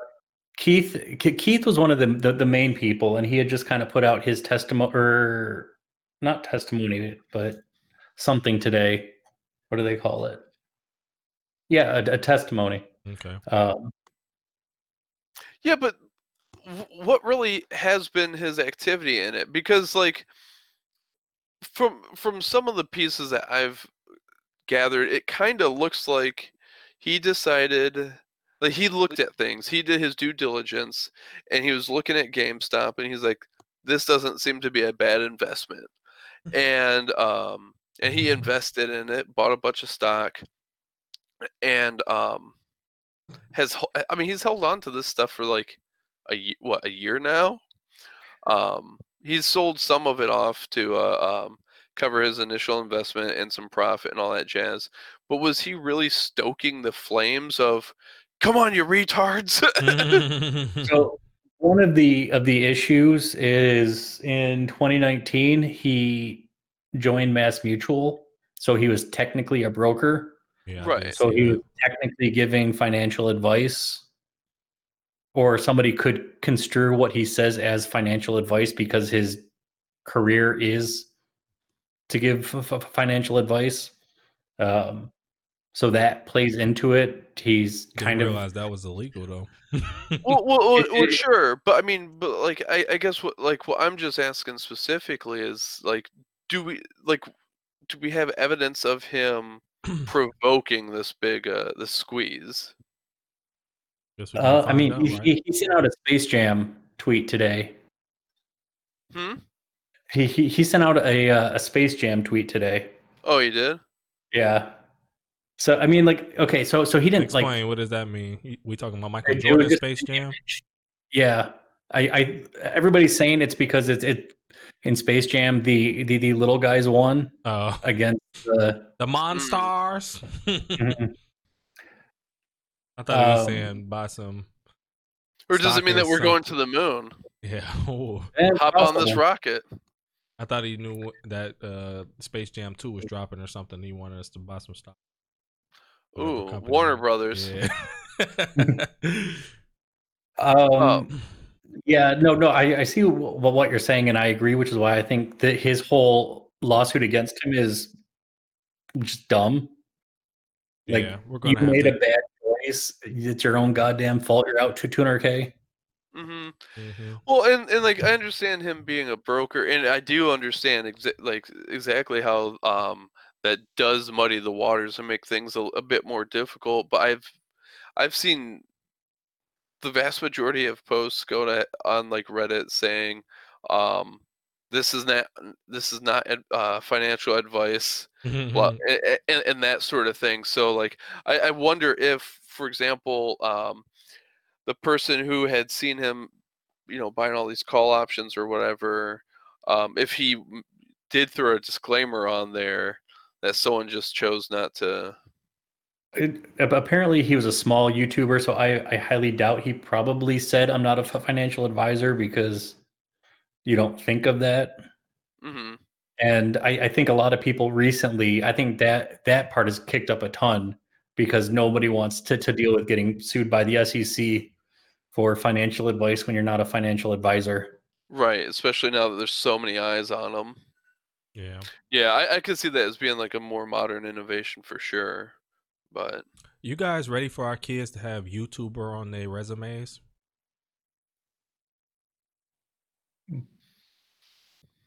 Keith Ke- Keith was one of the, the the main people, and he had just kind of put out his testimony, or not testimony, but something today. What do they call it? Yeah, a, a testimony. okay. Um, Yeah, but w- what really has been his activity in it? Because like from from some of the pieces that I've gathered, it kind of looks like he decided like he looked at things, he did his due diligence, and he was looking at GameStop, and he's like, "This doesn't seem to be a bad investment," and um, and he invested in it, bought a bunch of stock, and um, has I mean he's held on to this stuff for like a what a year now. Um, he's sold some of it off to uh, um, cover his initial investment and some profit and all that jazz. But was he really stoking the flames of, "Come on, you retards"? so one of the of the issues is in 2019 he joined Mass Mutual, so he was technically a broker. yeah, Right. So he was technically giving financial advice, or somebody could construe what he says as financial advice because his career is to give f- f- financial advice. Um, so that plays into it. He's Didn't kind of realize that was illegal though. well, well, well, well, sure, but I mean, but like, I, I guess what like what I'm just asking specifically is like, do we like, do we have evidence of him provoking this big uh this squeeze? Guess we Uh, I mean, out, he, right? he, he sent out a Space Jam tweet today. Hmm. He he, he sent out a uh, a Space Jam tweet today. Oh, he did. Yeah. So I mean, like, okay, so so he didn't Explain. like. what does that mean? We talking about Michael Jordan Space Jam? image. Yeah, I, I everybody's saying it's because it's it in Space Jam the the, the little guys won Oh, against the. the Monstars. Mhm. I thought he was Um, saying buy some. Or does it mean that we're going to the moon? Yeah. Oh, and Hop on this rocket. I thought he knew that uh, Space Jam Two was dropping or something. He wanted us to buy some stock. Ooh, Warner Brothers. Yeah. Um, Oh. Yeah, no, no, I, I see w- what you're saying, and I agree, which is why I think that his whole lawsuit against him is just dumb. Like, yeah, we're gonna have made to. a bad choice. It's your own goddamn fault. You're out to 200k. hmm Mhm. Well, and, and like I understand him being a broker, and I do understand exa- like exactly how um that does muddy the waters and make things a, a bit more difficult. But I've I've seen the vast majority of posts go to on like Reddit saying, um, "This is not this is not uh, financial advice." blah, and, and, and that sort of thing. So like, I, I wonder if, for example, um, the person who had seen him, you know, buying all these call options or whatever, um, if he did throw a disclaimer on there that someone just chose not to. It, apparently, he was a small YouTuber, so I, I highly doubt he probably said, I'm not a financial advisor because you don't think of that. hmm And I, I think a lot of people recently, I think that that part has kicked up a ton because nobody wants to, to deal with getting sued by the SEC for financial advice when you're not a financial advisor. Right, especially now that there's so many eyes on them. yeah. Yeah, I, I could see that as being like a more modern innovation for sure. But You guys ready for our kids to have YouTuber on their resumes? no.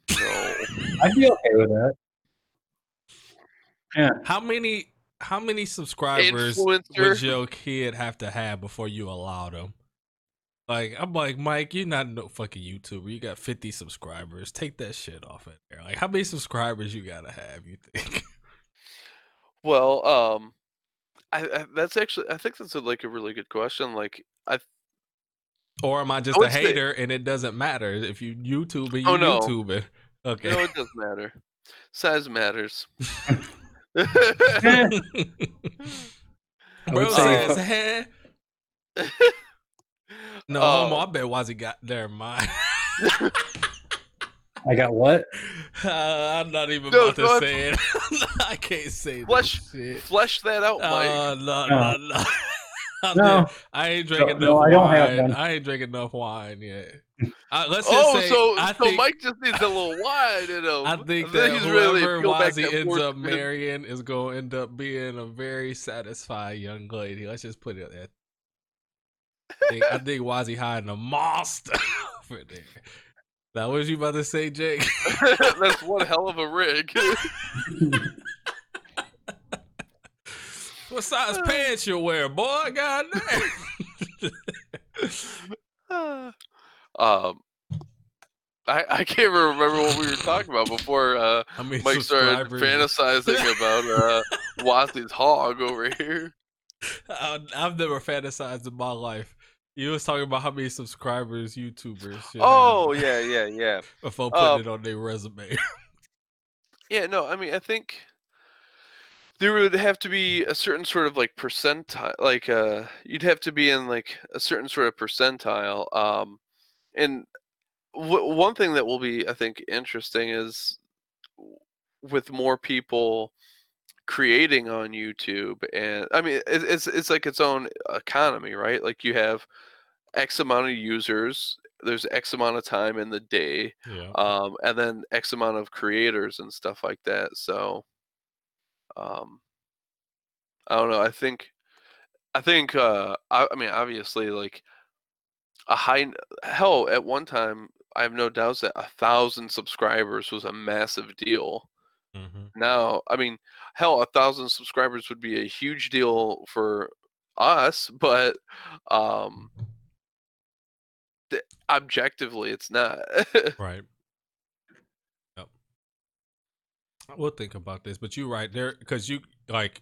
I'd be okay with that. Yeah. How many how many subscribers would your kid have to have before you allow them? Like I'm like Mike, you're not no fucking YouTuber. You got 50 subscribers. Take that shit off it there. Like how many subscribers you gotta have? You think? Well, um, I, I that's actually I think that's a, like a really good question. Like I Or am I just I a would say- hater and it doesn't matter if you YouTube it, you Oh, no. YouTube it? Okay. no, it doesn't matter. Size matters. I Bro says, "Hey." No, Oh. homo, I bet Wazzy got their mind. I got what? Uh, I'm not even No, about to go say it. I can't say Flesh- this shit. Flesh that out, Mike. Uh, no, No. no, no. I'm No. I ain't drinking No, enough I don't have wine. I ain't drinking enough wine yet. Uh, let's just oh, say, so I so think, Mike just needs a little wine in him. I think And that he's really whoever peeled back Wazzy ends up marrying is going to end up being a very satisfied young lady. Let's just put it there. I think, I think Wazzy hiding a monster over there. That was you about to say, Jake? That's one hell of a rig. what size pants you wear, boy? God damn. um, I I can't remember what we were talking about before uh, Mike started fantasizing about uh, hog over here. I, I've never fantasized in my life. You was talking about how many subscribers YouTubers Oh have yeah, yeah, yeah. before putting Uh, it on their resume. Yeah, no, I mean, I think there would have to be a certain sort of like percentile, like uh, you'd have to be in like a certain sort of percentile. Um, and w- one thing that will be, I think, interesting is with more people creating on YouTube, and I mean, it, it's it's like its own economy, right? Like you have X amount of users. There's X amount of time in the day yeah. um, and then X amount of creators and stuff like that. So, um, I don't know. I think, I think, uh, I, I mean, obviously, like a high hell at one time, I have no doubts that a thousand subscribers was a massive deal. hmm Now, I mean, hell, a thousand subscribers would be a huge deal for us, but um, th- objectively, it's not. Right. Yep. We'll think about this, but you're right there because you like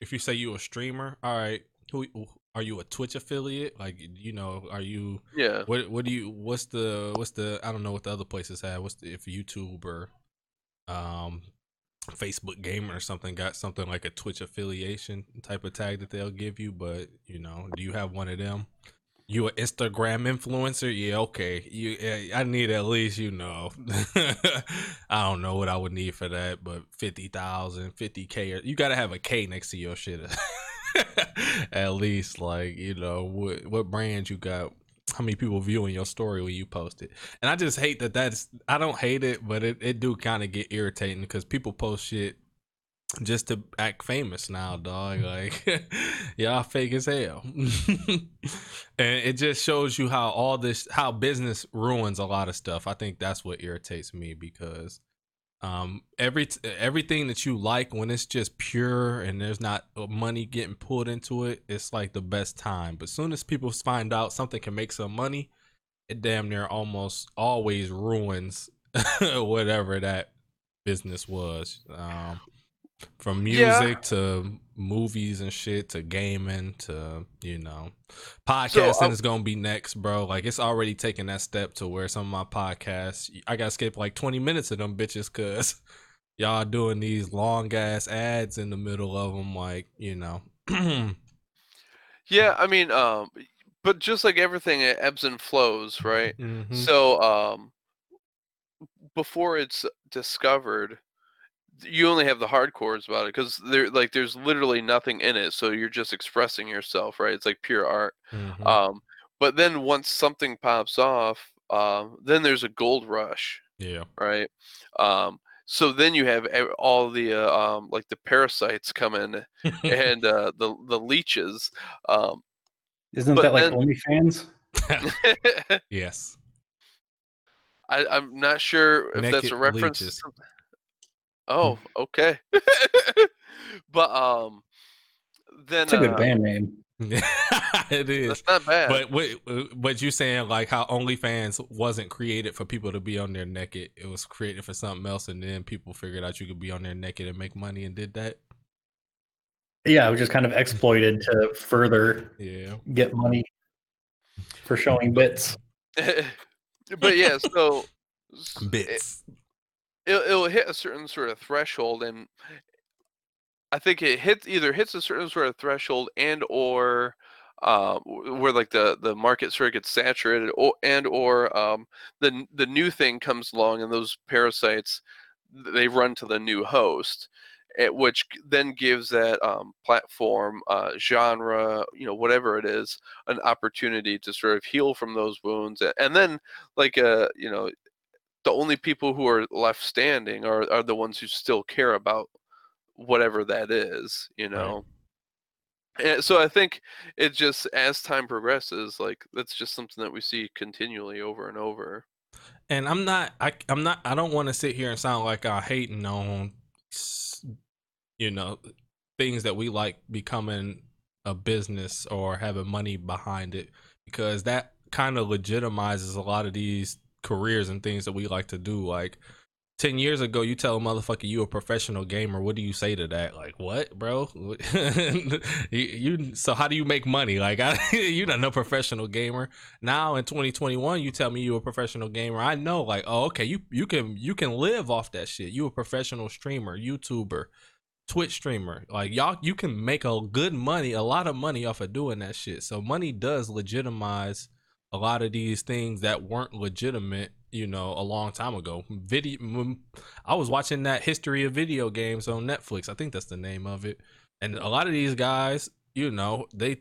if you say you a streamer, all right, who are you a Twitch affiliate? Like you know, are you? Yeah. What what do you? What's the what's the? I don't know what the other places have. What's the if YouTube or um Facebook gamer or something got something like a Twitch affiliation type of tag that they'll give you, but you know, do you have one of them? You an Instagram influencer? Yeah, okay. You, I need at least you know. I don't know what I would need for that, but 50,000, 50 k. You got to have a K next to your shit. at least, like you know, what what brand you got? How many people viewing your story when you post it? And I just hate that. That's I don't hate it, but it it do kind of get irritating because people post shit just to act famous now, dog. Mm. Like y'all fake as hell. and it just shows you how all this how business ruins a lot of stuff. I think that's what irritates me because um every everything that you like when it's just pure and there's not uh, money getting pulled into it, it's like the best time. But soon as people find out something can make some money, it damn near almost always ruins whatever that business was. Um from music yeah. to movies and shit to gaming to you know podcasting so, is gonna be next bro. Like it's already taking that step to where some of my podcasts i gotta skip like 20 minutes of them bitches because y'all doing these long ass ads in the middle of them like you know. Yeah i mean um but just like everything it ebbs and flows right? Mm-hmm. so um before it's discovered you only have the hardcores about it because there like there's literally nothing in it so you're just expressing yourself right? It's like pure art. Mm-hmm. um but then once something pops off um then there's a gold rush yeah. right? Um so then you have all the uh, um like the parasites come in and uh the the leeches um isn't that like then... onlyfans? Yes. I, i'm not sure if Naked that's a reference leeches. Oh, okay. but um, then it's a good uh, band name. it is. That's not bad. But what but you saying like how OnlyFans wasn't created for people to be on there naked. It was created for something else, and then people figured out you could be on there naked and make money, and did that. Yeah, it was just kind of exploited to further yeah get money for showing bits. but yeah, so bits. It, it'll, it'll hit a certain sort of threshold and I think it hits either hits a certain sort of threshold and or uh, where like the the market sort of gets saturated or and or um, the the new thing comes along and those parasites they run to the new host eh, which then gives that um, platform uh, genre you know whatever it is an opportunity to sort of heal from those wounds and then like uh you know the only people who are left standing are, are the ones who still care about whatever that is, you know. Right. And so I think it just as time progresses, like that's just something that we see continually over and over. And I'm not, I, I'm not, I don't want to sit here and sound like I'm hating on, you know, things that we like becoming a business or having money behind it, because that kind of legitimizes a lot of these careers and things that we like to do. Like ten years ago, you tell a motherfucker you a professional gamer. What do you say to that? Like what, bro? you, you, so how do you make money? Like I, you not no professional gamer. Now in 2021, you tell me you a professional gamer. I know, like oh okay, you you can you can live off that shit. You a professional streamer, YouTuber. Twitch streamer. Like y'all you can make a good money, a lot of money off of doing that shit. So money does legitimize a lot of these things that weren't legitimate, you know, a long time ago. Video, I was watching that history of video games on Netflix. I think that's the name of it. And a lot of these guys, you know, they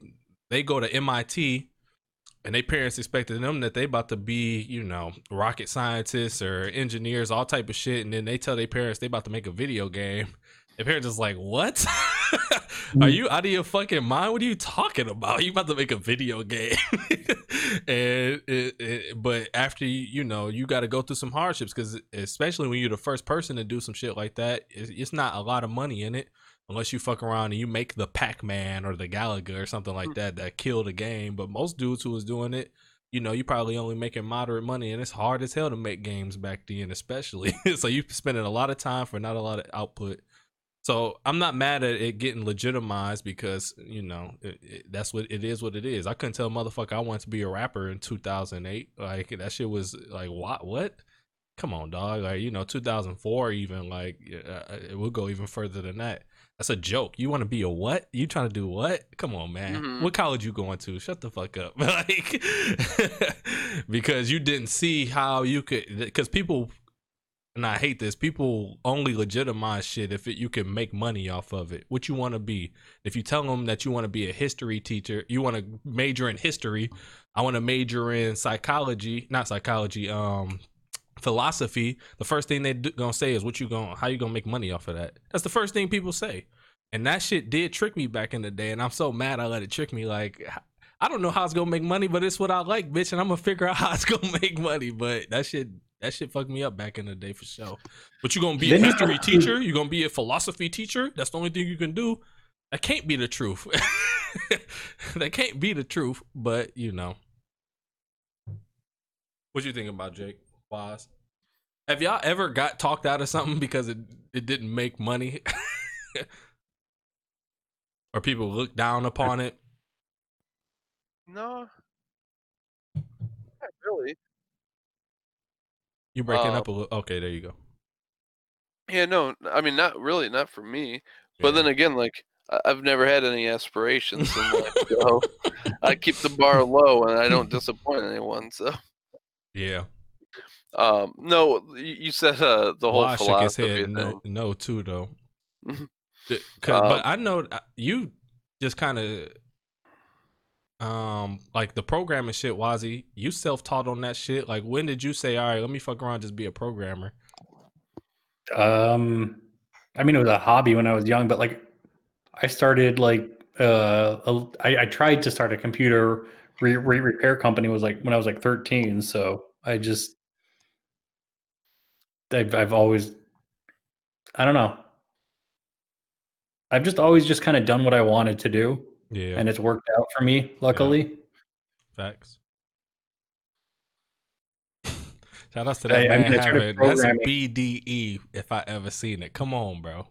they go to MIT and they parents expected them that they about to be, you know, rocket scientists or engineers, all type of shit, and then they tell their parents they about to make a video game. Their parents is like, "What? Are mm. you out of your fucking mind? What are you talking about? You about to make a video game?" and it, it, but after you, you know, you got to go through some hardships because especially when you're the first person to do some shit like that, it's, it's not a lot of money in it unless you fuck around and you make the Pac-Man or the Galaga or something like mm. that that kill the game. But most dudes who was doing it, you know, you probably only making moderate money, and it's hard as hell to make games back then, especially. so you're spending a lot of time for not a lot of output. So I'm not mad at it getting legitimized because you know it, it, that's what it is. What it is. I couldn't tell motherfucker I wanted to be a rapper in 2008. Like that shit was like what what. Come on, dog. Like you know, 2004 even like uh, it will go even further than that. That's a joke. You want to be a what? You trying to do what? Come on, man. Mm-hmm. What college you going to? Shut the fuck up. like because you didn't see how you could because people and I hate this. People only legitimize shit if it, you can make money off of it. What you want to be. If you tell them that you want to be a history teacher, you want to major in history. I want to major in psychology, not psychology, um, philosophy. The first thing they are gonna say is, "What you gonna? How you gonna make money off of that?" That's the first thing people say. And that shit did trick me back in the day, and I'm so mad I let it trick me. Like, I don't know how it's gonna make money, but it's what I like, bitch, and I'm gonna figure out how it's gonna make money. But that shit that shit fucked me up back in the day for sure. But you're gonna be a history teacher? you're gonna be a philosophy teacher? That's the only thing you can do. That can't be the truth. that can't be the truth. But you know, what you think about Jake Wise? Have y'all ever got talked out of something because it it didn't make money, or people look down upon it? No, not really. You breaking up a little. Okay, there you go. Yeah, no, I mean, not really, not for me. But then again, like I- have never had any aspirations in life, so I keep the bar low and I don't disappoint anyone. So Yeah. um, no, you said uh, the whole his philosophy head thing. no, no too though. Mhm. 'cause- Um, but I know uh, you just kind of um like the programming shit, Wazzy. You self taught on that shit. Like when did you say, all right, let me fuck around, just be a programmer? Um, I mean, it was a hobby when I was young, but like, I started like uh, a- I, I tried to start a computer re- re- repair company was like when I was like 13. So I just, I've, I've always, I don't know. I've just always just kind of done what I wanted to do, Yeah, and it's worked out for me, luckily. facts. Shout out to that I man mean, I started having that's a. BDE if I ever seen it. Come on, bro.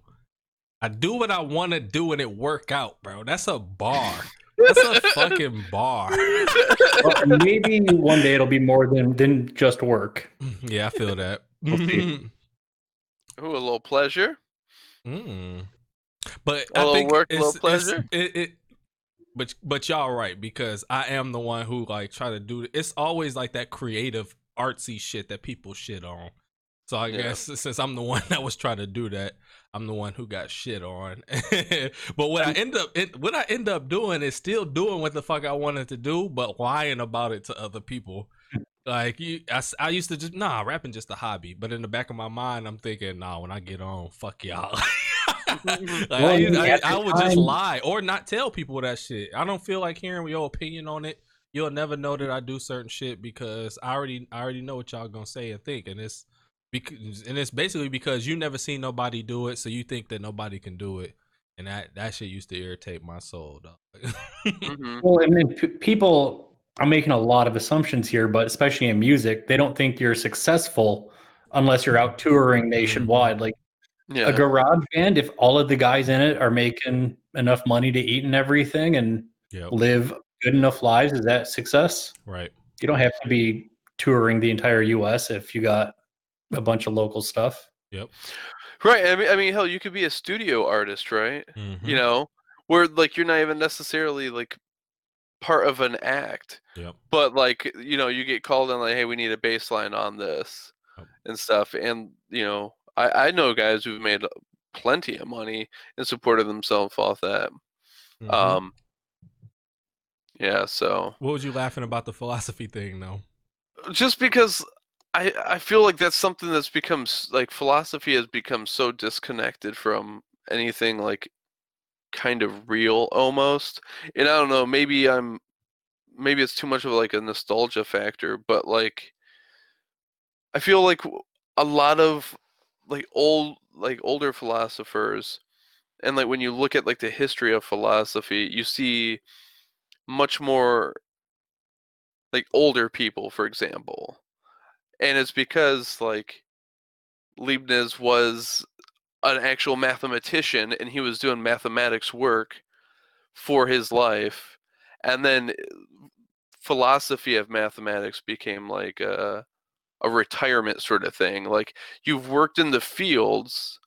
I do what I want to do and it work out, bro. That's a bar. That's a fucking bar. Well, maybe one day it'll be more than than just work. Yeah, I feel that. We'll. Ooh, a little pleasure. Mm. But A I little think work, a little pleasure? it, it, but but y'all right because I am the one who like try to do. It's always like that creative artsy shit that people shit on. So I Yeah. guess since I'm the one that was trying to do that, I'm the one who got shit on. but what I end up what I end up doing is still doing what the fuck I wanted to do, but lying about it to other people. Like you, I, I used to just nah, rapping just a hobby. But in the back of my mind, I'm thinking, nah, when I get on, fuck y'all. like, Well, I, I I, at I the would just lie or not tell people that shit. I don't feel like hearing your opinion on it. You'll never know that I do certain shit because I already, I already know what y'all gonna say and think, and it's because, and it's basically because you never seen nobody do it, so you think that nobody can do it, and that that shit used to irritate my soul, dog. hmm Well, and then p- people, I'm making a lot of assumptions here, but especially in music, they don't think you're successful unless you're out touring nationwide. Like Yeah. a garage band, if all of the guys in it are making enough money to eat and everything and yep, live good enough lives, is that success? right. You don't have to be touring the entire US if you got a bunch of local stuff. Yep. Right. I mean, I mean, hell, you could be a studio artist, right? Mhm. You know, where like you're not even necessarily like part of an act, Yep. but like you know, you get called in like, hey, we need a bass line on this Yep. and stuff, and you know, I I know guys who've made plenty of money and supported themselves off that. Mhm. Um. Yeah. So what was you laughing about the philosophy thing, though? just because I I feel like that's something that's become like philosophy has become so disconnected from anything like kind of real almost. And I don't know, maybe I'm maybe it's too much of like a nostalgia factor, but like I feel like a lot of like old like older philosophers and like when you look at like the history of philosophy, you see much more like older people, for example. And it's because like Leibniz was an actual mathematician and he was doing mathematics work for his life and then eh, philosophy of mathematics became like a, a retirement sort of thing like you've worked in the fields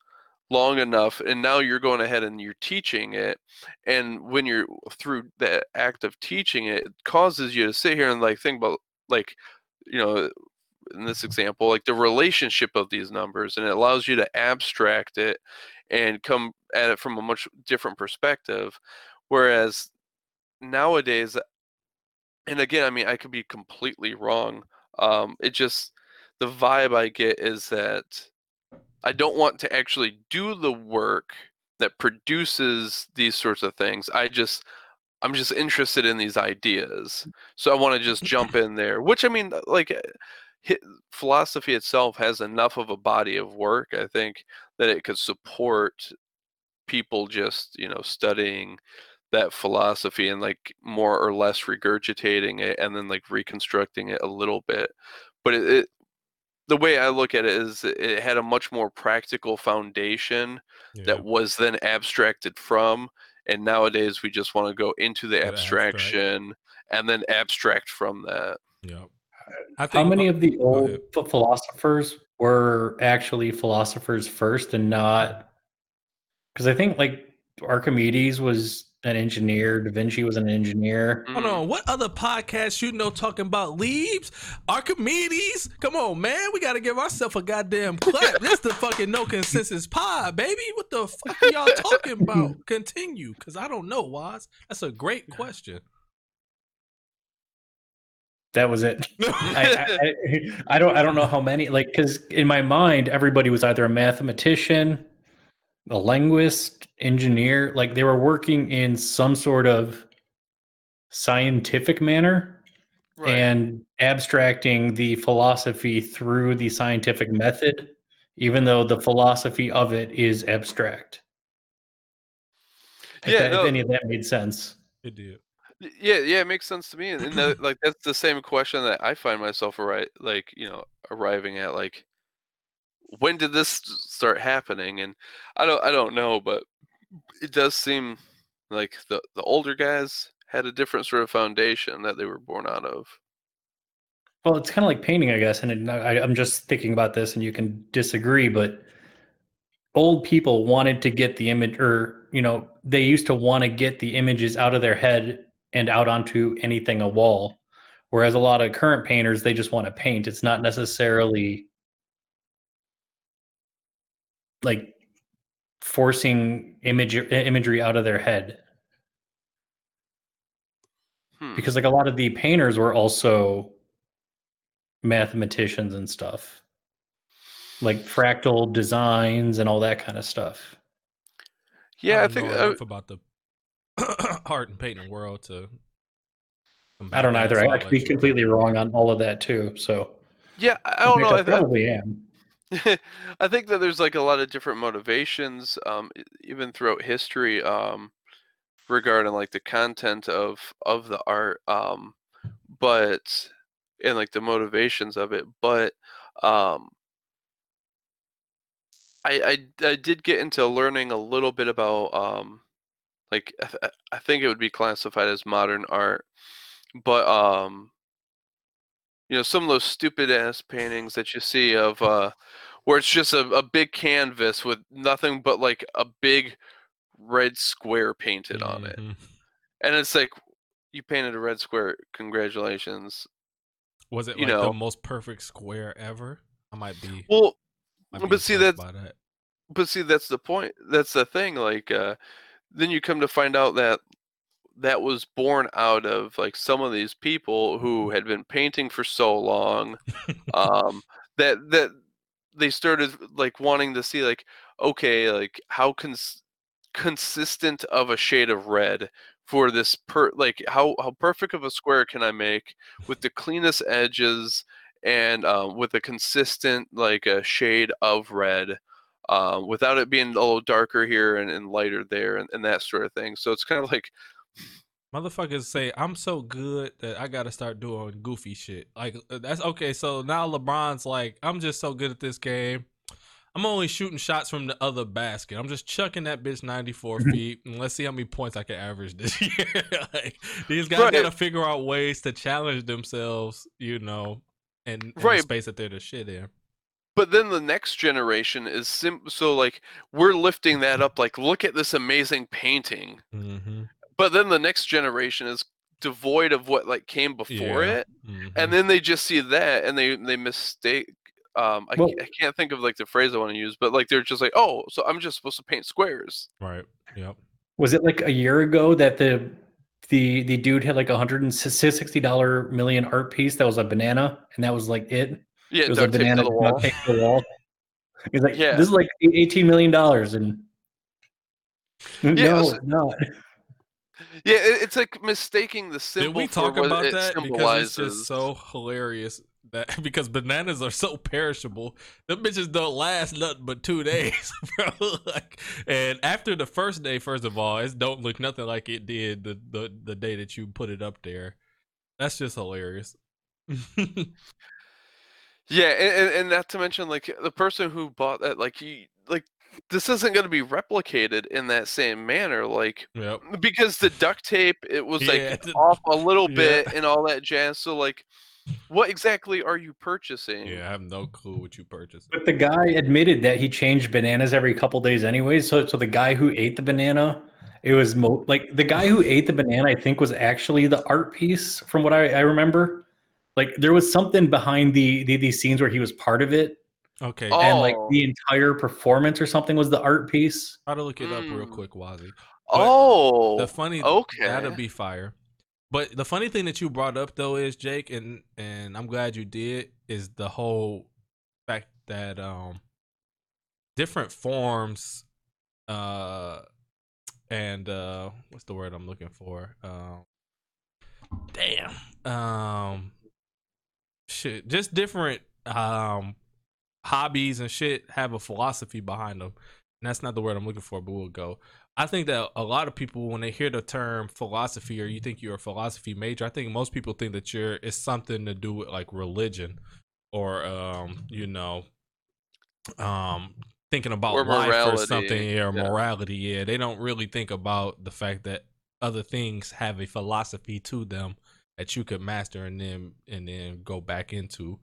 long enough and now you're going ahead and you're teaching it and when you're through the act of teaching it, it causes you to sit here and like think about like you know in this example like the relationship of these numbers and it allows you to abstract it and come at it from a much different perspective whereas nowadays and again i mean i could be completely wrong um it just the vibe i get is that i don't want to actually do the work that produces these sorts of things i just i'm just interested in these ideas so i want to just jump in there which i mean uh, like eh, philosophy itself has enough of a body of work, I think, that it could support people just, you know, studying that philosophy and like more or less regurgitating it and then like reconstructing it a little bit. But it, it the way I look at it is it had a much more practical foundation yeah. that was then abstracted from. And nowadays we just want to go into the abstraction abstract. and then abstract from that. Yeah. Uh, how many of the old philosophers were actually philosophers first and not? Because I think like Archimedes was an engineer. Da Vinci was an engineer. Hold on, what other podcast you know talking about leaves? Archimedes? Come on, man, we got to give ourselves a goddamn clap. this the fucking no consensus pod, baby. What the fuck are y'all talking about? Continue, because I don't know, Waz. That's a great question. That was it. I, I, I, don't I don't know how many like because in my mind everybody was either a mathematician, a linguist, engineer. Like they were working in some sort of scientific manner right. and abstracting the philosophy through the scientific method, even though the philosophy of it is abstract. Yeah, if, no, if any of that made sense. It did. Yeah, yeah, it makes sense to me, and, and that, like that's the same question that I find myself right, like you know, arriving at like, when did this start happening? And I don't, I don't know, but it does seem like the the older guys had a different sort of foundation that they were born out of. Well, it's kind of like painting, I guess, and I, I'm just thinking about this, and you can disagree, but old people wanted to get the image, or you know, they used to want to get the images out of their head and out onto anything a wall. Whereas a lot of current painters, they just want to paint. It's not necessarily like forcing image imagery out of their head. Hmm. Because like a lot of the painters were also mathematicians and stuff. Like fractal designs and all that kind of stuff. Yeah, I, I think uh, about the art and painting world to. I don't either. I could be completely wrong on all of that too. So. Yeah, I don't know. I probably am. I think that there's like a lot of different motivations, um, even throughout history, um, regarding like the content of of the art, um, but and like the motivations of it. But um, I, I I did get into learning a little bit about um, like I, th- I think it would be classified as modern art but um you know some of those stupid ass paintings that you see of uh where it's just a, a big canvas with nothing but like a big red square painted mm-hmm. on it mm-hmm. and it's like you painted a red square congratulations was it you like know the most perfect square ever i might be well might be but see that but see that's the point that's the thing like uh then you come to find out that that was born out of like some of these people who had been painting for so long um, that that they started like wanting to see like okay like how cons- consistent of a shade of red for this per like how how perfect of a square can I make with the cleanest edges and um, with a consistent like a shade of red um, without it being a little darker here and, and lighter there and, and that sort of thing. So it's kind of like motherfuckers say I'm so good that I got to start doing goofy shit. Like uh, that's okay. So now LeBron's like, I'm just so good at this game. I'm only shooting shots from the other basket. I'm just chucking that bitch 94 feet, and let's see how many points I can average this year. like, these guys Right. got to figure out ways to challenge themselves, you know, and, and Right. the space that they're the shit in. But then the next generation is sim- so like we're lifting that up. Like, look at this amazing painting. Mm-hmm. But then the next generation is devoid of what like came before Yeah. it, Mm-hmm. and then they just see that and they they mistake. Um, I, Well- I can't think of like the phrase I want to use, but like they're just like, oh, so I'm just supposed to paint squares. right. Yep. Was it like a year ago that the the the dude had like a hundred and sixty dollar million art piece that was a banana, and that was like it. Yeah, It was a duct tape to banana the duct wall. to the wall. He's like, Yeah. this is like eighteen million dollars, and no, so- it's not. Yeah, it, it's like mistaking the Did symbol we talk about it that? Because it's just so hilarious that because bananas are so perishable, the bitches don't last nothing but two days, bro. like, and after the first day, first of all, it don't look nothing like it did the the, the day that you put it up there. That's just hilarious. Yeah, and, and not to mention like the person who bought that, like he like this isn't going to be replicated in that same manner, like yep. because the duct tape it was Yeah, like the- off a little yeah. bit and all that jazz. So like, what exactly are you purchasing? Yeah, I have no clue what you purchased. But the guy admitted that he changed bananas every couple days anyways. So so the guy who ate the banana, it was mo- like the guy who ate the banana, I think was actually the art piece from what I, I remember. Like there was something behind the, the these scenes where he was part of it, Okay, Oh. and like the entire performance or something was the art piece. try to look it up real Mm. quick, Wazzy. Oh, the funny okay. that'll be fire but the funny thing that you brought up though is jake and and i'm glad you did is the whole fact that um different forms uh and uh what's the word i'm looking for um damn um shit just different um hobbies and shit have a philosophy behind them and that's not the word i'm looking for but we'll go I think that a lot of people, when they hear the term philosophy, or you think you're a philosophy major, I think most people think that you're it's something to do with like religion, or um, you know, um, thinking about Or life or something, yeah, or yeah. morality. Yeah, they don't really think about the fact that other things have a philosophy to them that you could master and then and then go back into.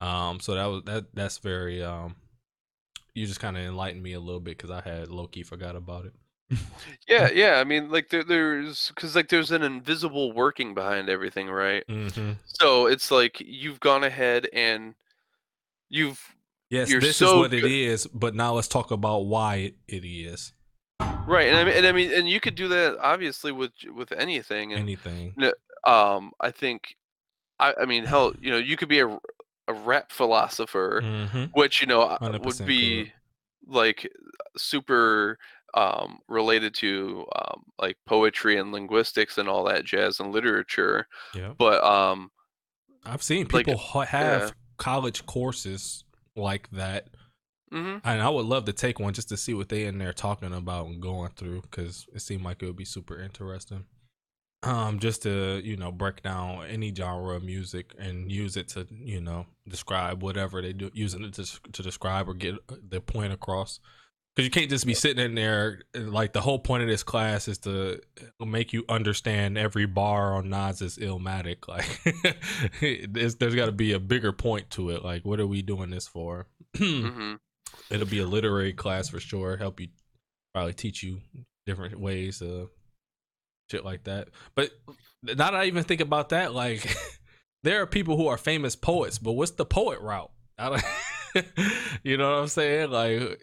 Um, so that was that. That's very um. You just kind of enlightened me a little bit because I had low key forgot about it. Yeah, yeah. I mean, like there, there's because like there's an invisible working behind everything, right? Mm-hmm. So it's like you've gone ahead and you've Yes, You're this so is what it good- is, but now let's talk about why it, it is. right, and I mean, and I mean, and you could do that obviously with with anything, and Anything. um, I think, I, I mean, hell, you know, you could be a, a rap philosopher, Mm-hmm. which you know uh, 100% would be like super um related to um like poetry and linguistics and all that jazz and literature Yeah. but um I've seen Like, people ha- have yeah. college courses like that, mhm. and I would love to take one just to see what they in there talking about and going through because it seemed like it would be super interesting. Um, just to you know break down any genre of music and use it to you know describe whatever they do, using it to to describe or get uh, their point across. Because you can't just be sitting in there. Like the whole point of this class is to make you understand every bar on Nas's Illmatic. Like, there's, there's got to be a bigger point to it. Like, what are we doing this for? Mhm. It'll be a literary class for sure. Help you probably teach you different ways of shit like that. But that I even think about that, like there are people who are famous poets, but what's the poet route? You know what I'm saying? Like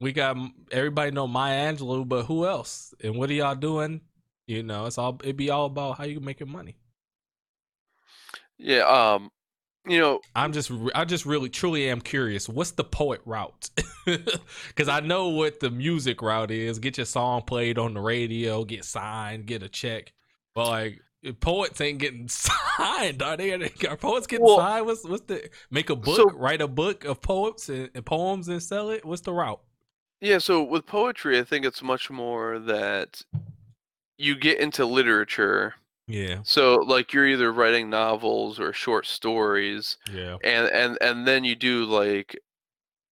we got everybody know Maya Angelou, but who else? And what are y'all doing? You know, it's all it'd be all about how you making money. yeah um you know I'm just, I just really, truly am curious. What's the poet route? Because I know what the music route is. Get your song played on the radio, get signed, get a check. But like, poets ain't getting signed. Are they? Are poets getting Well- signed? What's what's the make a book, So- write a book of poems and, and poems and sell it? What's the route? yeah so with poetry i think it's much more that you get into literature Yeah, so like you're either writing novels or short stories yeah, and and and then you do like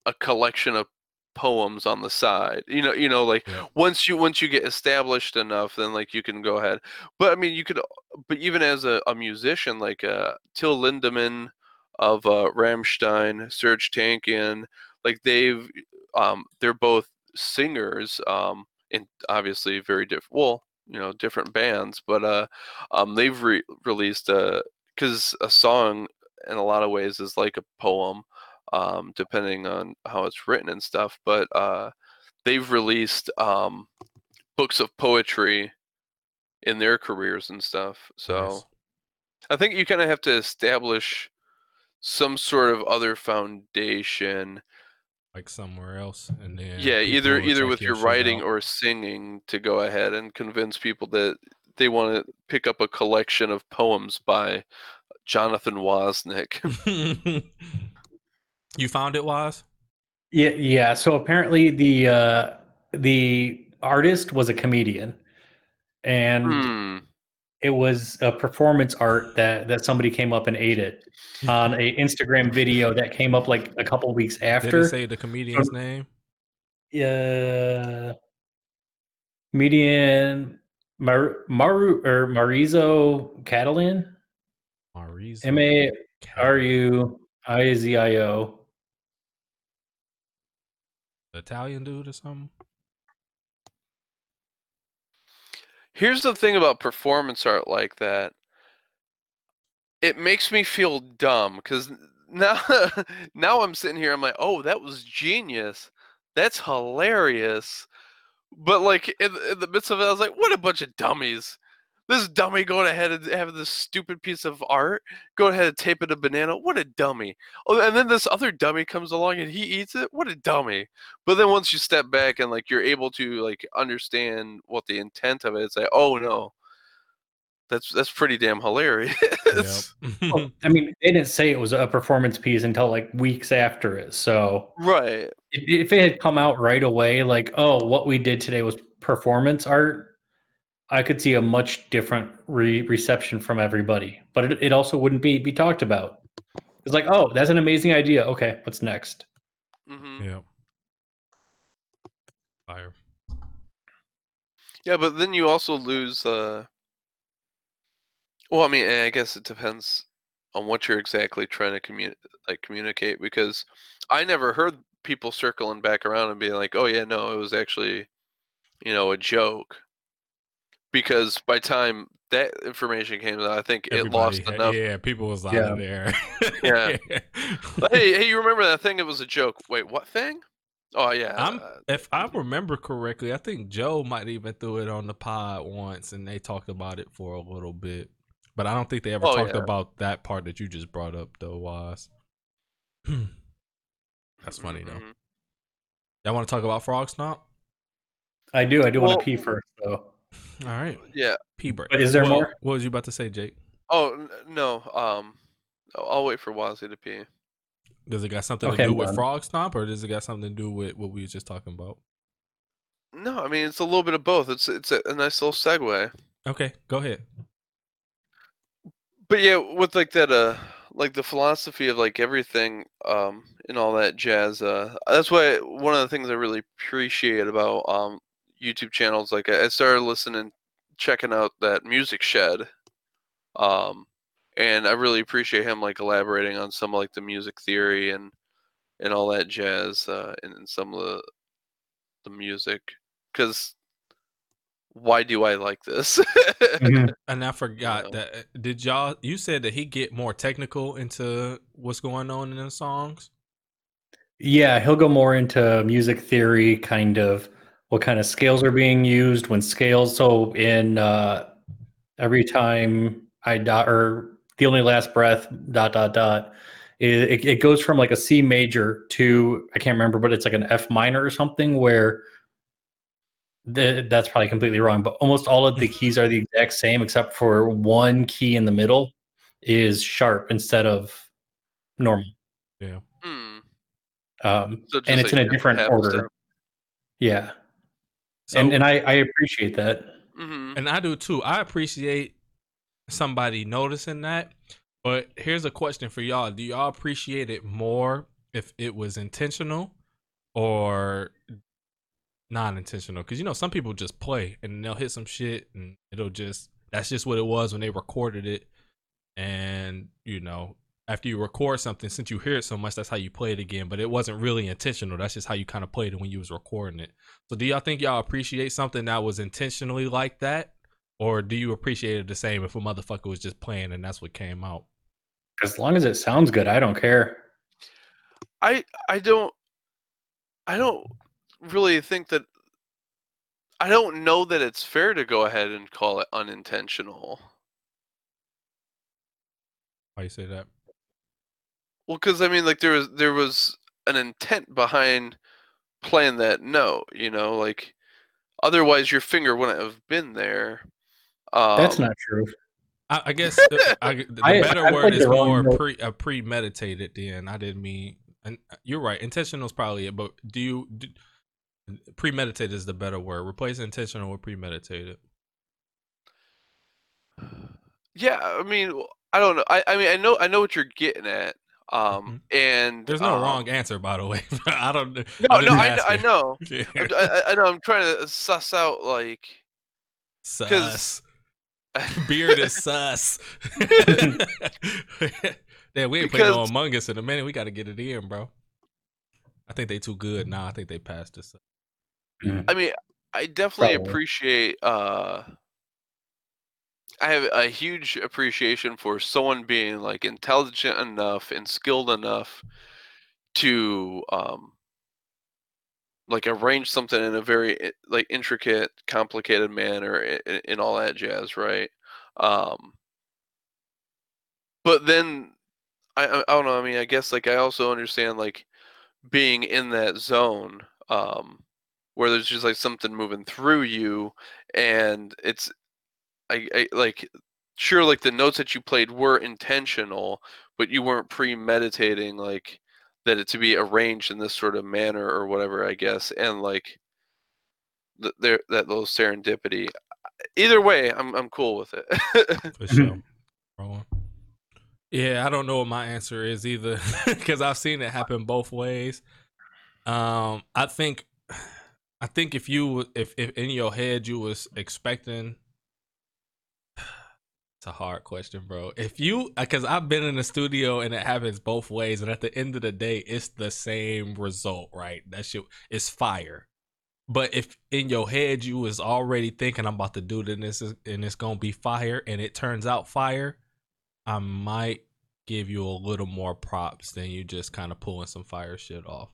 a collection of poems on the side. You know, you know, like Yeah. once you once you get established enough, then like you can go ahead. But I mean, you could. But even as a, a musician, like uh, Till Lindemann of uh, Rammstein, Serj Tankian, like they've um, they're both singers, um, and obviously very different. Well, you know, different bands, but uh, um, they've re- released a because a song in a lot of ways is like a poem um, depending on how it's written and stuff. But uh, they've released um, books of poetry in their careers and stuff. So Nice. I think you kind of have to establish some sort of other foundation. Like somewhere else, and then Yeah, either either with your shit writing out. or singing to go ahead and convince people that they want to pick up a collection of poems by Jonathan Wozniak. you found it, Wise? Yeah, yeah. So apparently the uh the artist was a comedian. And Hmm. It was a performance art that that somebody came up and ate it on a Instagram video that came up like a couple weeks Did it after. say the comedian's name? Yeah, comedian Mar- Maru or Marizo Cattelan. Marizo. M A R U I Z I O. Italian dude or something? Here's the thing about performance art like that. It makes me feel dumb because now, now I'm sitting here. I'm like, oh, that was genius. That's hilarious. But like in, in the midst of it, I was like, what a bunch of dummies. This dummy going ahead and having this stupid piece of art, go ahead and tape it a banana. What a dummy. Oh, and then this other dummy comes along and he eats it. What a dummy. But then once you step back and like you're able to like understand what the intent of it, it's like, oh no, that's that's pretty damn hilarious. Yep. Well, I mean, they didn't say it was a performance piece until like weeks after it. So right. if, if it had come out right away, like, oh, what we did today was performance art, I could see a much different re- reception from everybody. But it, it also wouldn't be be talked about. It's like, oh, that's an amazing idea. Okay, what's next? hmm Yep. Fire. Yeah, but then you also lose. Uh, well, I mean, I guess it depends on what you're exactly trying to communi- like communicate. Because I never heard people circling back around and being like, "Oh yeah, no, it was actually, you know, a joke." Because by time that information came out, I think it lost enough. Yeah, people was out Yeah. of there. Yeah. But hey, hey, you remember that thing? It was a joke. Wait, what thing? Oh yeah. I'm, uh, if I remember correctly, I think Joe might even threw it on the pod once, and they talked about it for a little bit. But I don't think they ever Oh, talked yeah. about that part that you just brought up, though. Was that's funny though. mhm. Y'all want to talk about Frogstomp? I do. I do Well- want to pee first, though. All right, Yeah. P break. But is there Well, more? What was you about to say, Jake? Oh n- no. Um, I'll I'll wait for Wazzy to pee. Does it got something Okay, to do I'm with done. Frogstomp, or does it got something to do with what we was just talking about? No, I mean it's a little bit of both. It's it's a, a nice little segue. Okay, go ahead. But yeah, with like that uh like the philosophy of like everything um and all that jazz uh that's why one of the things I really appreciate about um YouTube channels like I I started listening checking out that music shed um and I really appreciate him like elaborating on some of like the music theory and and all that jazz uh and, and some of the the music cuz why do I like this? Mhm. And I forgot Yeah. that. uh, Did y'all? You said that he get more technical into what's going on in the songs. Yeah, he'll go more into music theory, kind of what kind of scales are being used when scales. So in uh, every time I dot or the only last breath dot dot dot, it, it, it goes from like a C major to I can't remember, but it's like an F minor or something where. The, that's probably completely wrong, but almost all of the keys are the exact same except for one key in the middle is sharp instead of normal. Yeah. Um, So and it's like in a different order. step. Yeah, So, and and I I appreciate that. Mhm. and I do too. I appreciate somebody noticing that. But here's a question for y'all: Do y'all appreciate it more if it was intentional, or non-intentional because you know some people just play and they'll hit some shit and it'll just that's just what it was when they recorded it and you know after you record something since you hear it so much that's how you play it again. But it wasn't really intentional. That's just how you kind of played it when you was recording it. So do y'all think y'all appreciate something that was intentionally like that? Or do you appreciate it the same if a motherfucker was just playing and that's what came out? As long as it sounds good i don't care. I i don't i don't really think that I don't know that it's fair to go ahead and call it unintentional. Why you say that? Well, because I mean, like there was there was an intent behind playing that note, you know, like otherwise your finger wouldn't have been there. Um, That's not true. I, I guess the, I, the I, better word is more pre uh, premeditated. Then I didn't mean, and uh, you're right. Intentional is probably it, but do you do, premeditated is the better word. Replace intentional with premeditated. Yeah, I mean, I don't know. I, I mean, I know, I know what you're getting at. Um, mm-hmm. and there's no um, wrong answer, by the way. I don't. No, I no, I, I, know. Yeah. I, I, know. I'm trying to suss out like. Sus. Beard is sus. yeah, we ain't playing no Among Us in a minute. We got to get it in, bro. I think they too good now. I think they passed us. Mm. I mean, I definitely Probably. appreciate. uh I have a huge appreciation for someone being like intelligent enough and skilled enough to um like arrange something in a very eh, like intricate, complicated manner in all that jazz, right? Um but then I I don't know. I mean, I guess like I also understand like being in that zone um where there's just like something moving through you and it's I, I like sure like the notes that you played were intentional but you weren't premeditating like that it to be arranged in this sort of manner or whatever i guess and like th- there that little serendipity. Either way i'm i'm cool with it. For sure. Yeah i don't know what my answer is either because i've seen it happen both ways. Um i think I think if you if if in your head you was expecting it's a hard question, bro. If you uh, because I've been in the studio and it happens both ways, and at the end of the day, it's the same result, right? That shit is fire. But if in your head you was already thinking I'm about to do this and it's gonna be fire, and it turns out fire, I might give you a little more props than you just kind of pulling some fire shit off.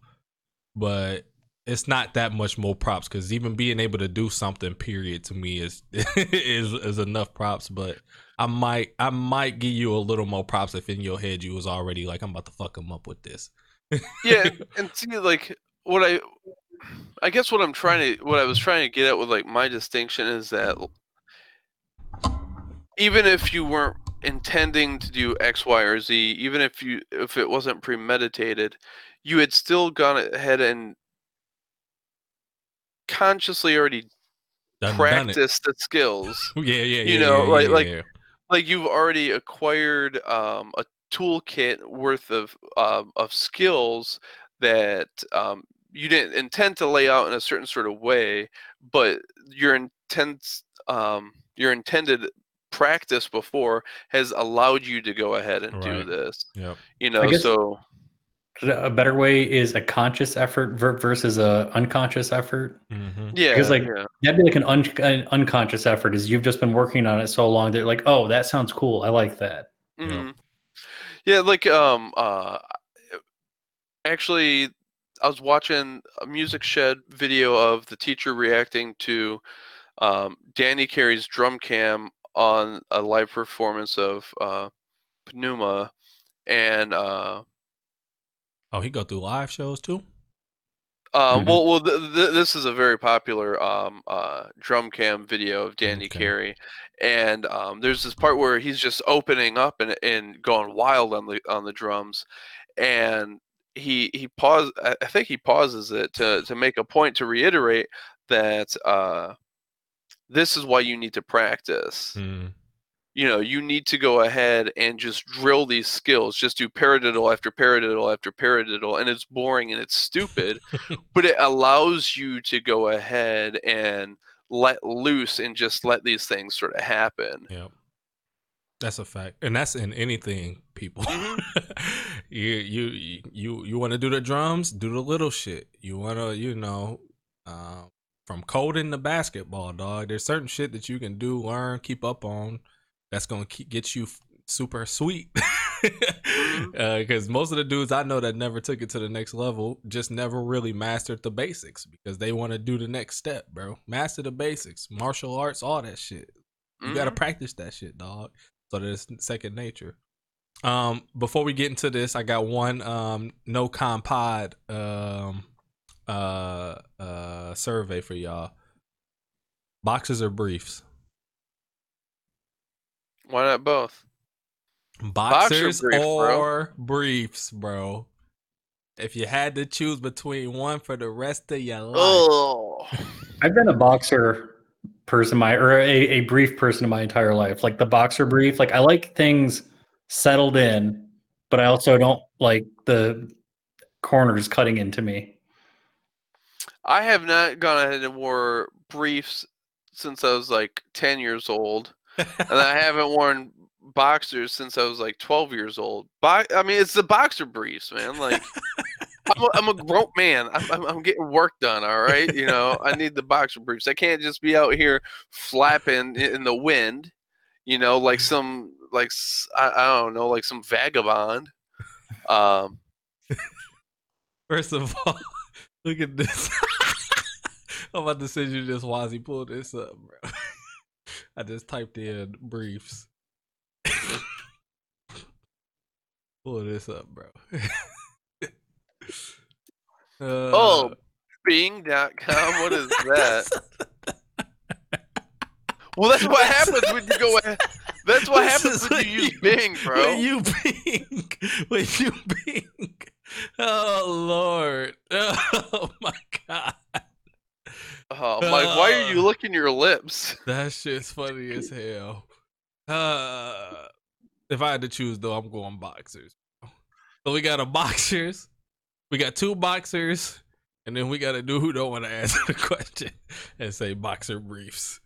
But it's not that much more props because even being able to do something period to me is is is enough props but i might i might give you a little more props if in your head you was already like i'm about to fuck him up with this. Yeah and see like what i i guess what i'm trying to what i was trying to get at with like my distinction is that even if you weren't intending to do x y or z even if you if it wasn't premeditated you had still gone ahead and consciously already done, practiced done the skills. yeah, yeah, yeah. You know, yeah, like yeah, like yeah. like you've already acquired um, a toolkit worth of um, of skills that um, you didn't intend to lay out in a certain sort of way, but your intent um, your intended practice before has allowed you to go ahead and right. do this. Yep. You know, so a better way is a conscious effort versus a unconscious effort. Mm-hmm. Yeah, because like yeah. that'd be like an, un- an, unconscious effort. Is you've just been working on it so long that like, oh, that sounds cool. I like that. Mm-hmm. Yeah, like um, uh, actually, I was watching a Music Shed video of the teacher reacting to um, Danny Carey's drum cam on a live performance of uh, Pneuma, and uh, Oh, he go through live shows too. Uh, mm-hmm. Well, well, th- th- this is a very popular um, uh, drum cam video of Danny okay. Carey, and um, there's this part where he's just opening up and, and going wild on the on the drums, and he he pause. I think he pauses it to to make a point to reiterate that uh, this is why you need to practice. Mm. You know, you need to go ahead and just drill these skills. Just do paradiddle after paradiddle after paradiddle, and it's boring and it's stupid, but it allows you to go ahead and let loose and just let these things sort of happen. Yep. That's a fact, and that's in anything, people. you you you you want to do the drums, do the little shit. You want to, you know, uh, from coding to basketball, dog. There's certain shit that you can do, learn, keep up on. That's gonna keep, get you super sweet. Because uh, most of the dudes I know that never took it to the next level just never really mastered the basics because they want to do the next step, bro. Master the basics, martial arts, all that shit. You mm-hmm. got to practice that shit, dog. So that it's second nature. Um, before we get into this, I got one um no compod um uh uh survey for y'all. Boxes or briefs? Why not both? Boxers brief, or bro. briefs, bro. If you had to choose between one for the rest of your life. Oh. I've been a boxer person my or a, a brief person in my entire life. Like the boxer brief. Like I like things settled in, but I also don't like the corners cutting into me. I have not gone ahead and wore briefs since I was like 10 years old. And I haven't worn boxers since I was like 12 years old. Bo- I mean, it's the boxer briefs, man. Like, I'm, a, I'm a grown man. I'm, I'm, getting work done. All right, you know, I need the boxer briefs. I can't just be out here flapping in the wind. You know, like some like I, I don't know, like some vagabond. Um. First of all, look at this. I'm about to send you this Wazzy. Pull this up, bro. I just typed in briefs. Pull this up, bro. uh, oh, Bing.com. What is that? well, that's what happens when you go. That's what happens when you use Bing, bro. When you Bing, when you Bing. Oh Lord! Oh my God! Oh, Mike, uh, why are you uh, licking your lips? That shit's funny as hell. Uh, if I had to choose, though, I'm going boxers. So we got a boxers, we got two boxers, and then we got a dude who don't want to answer the question and say boxer briefs,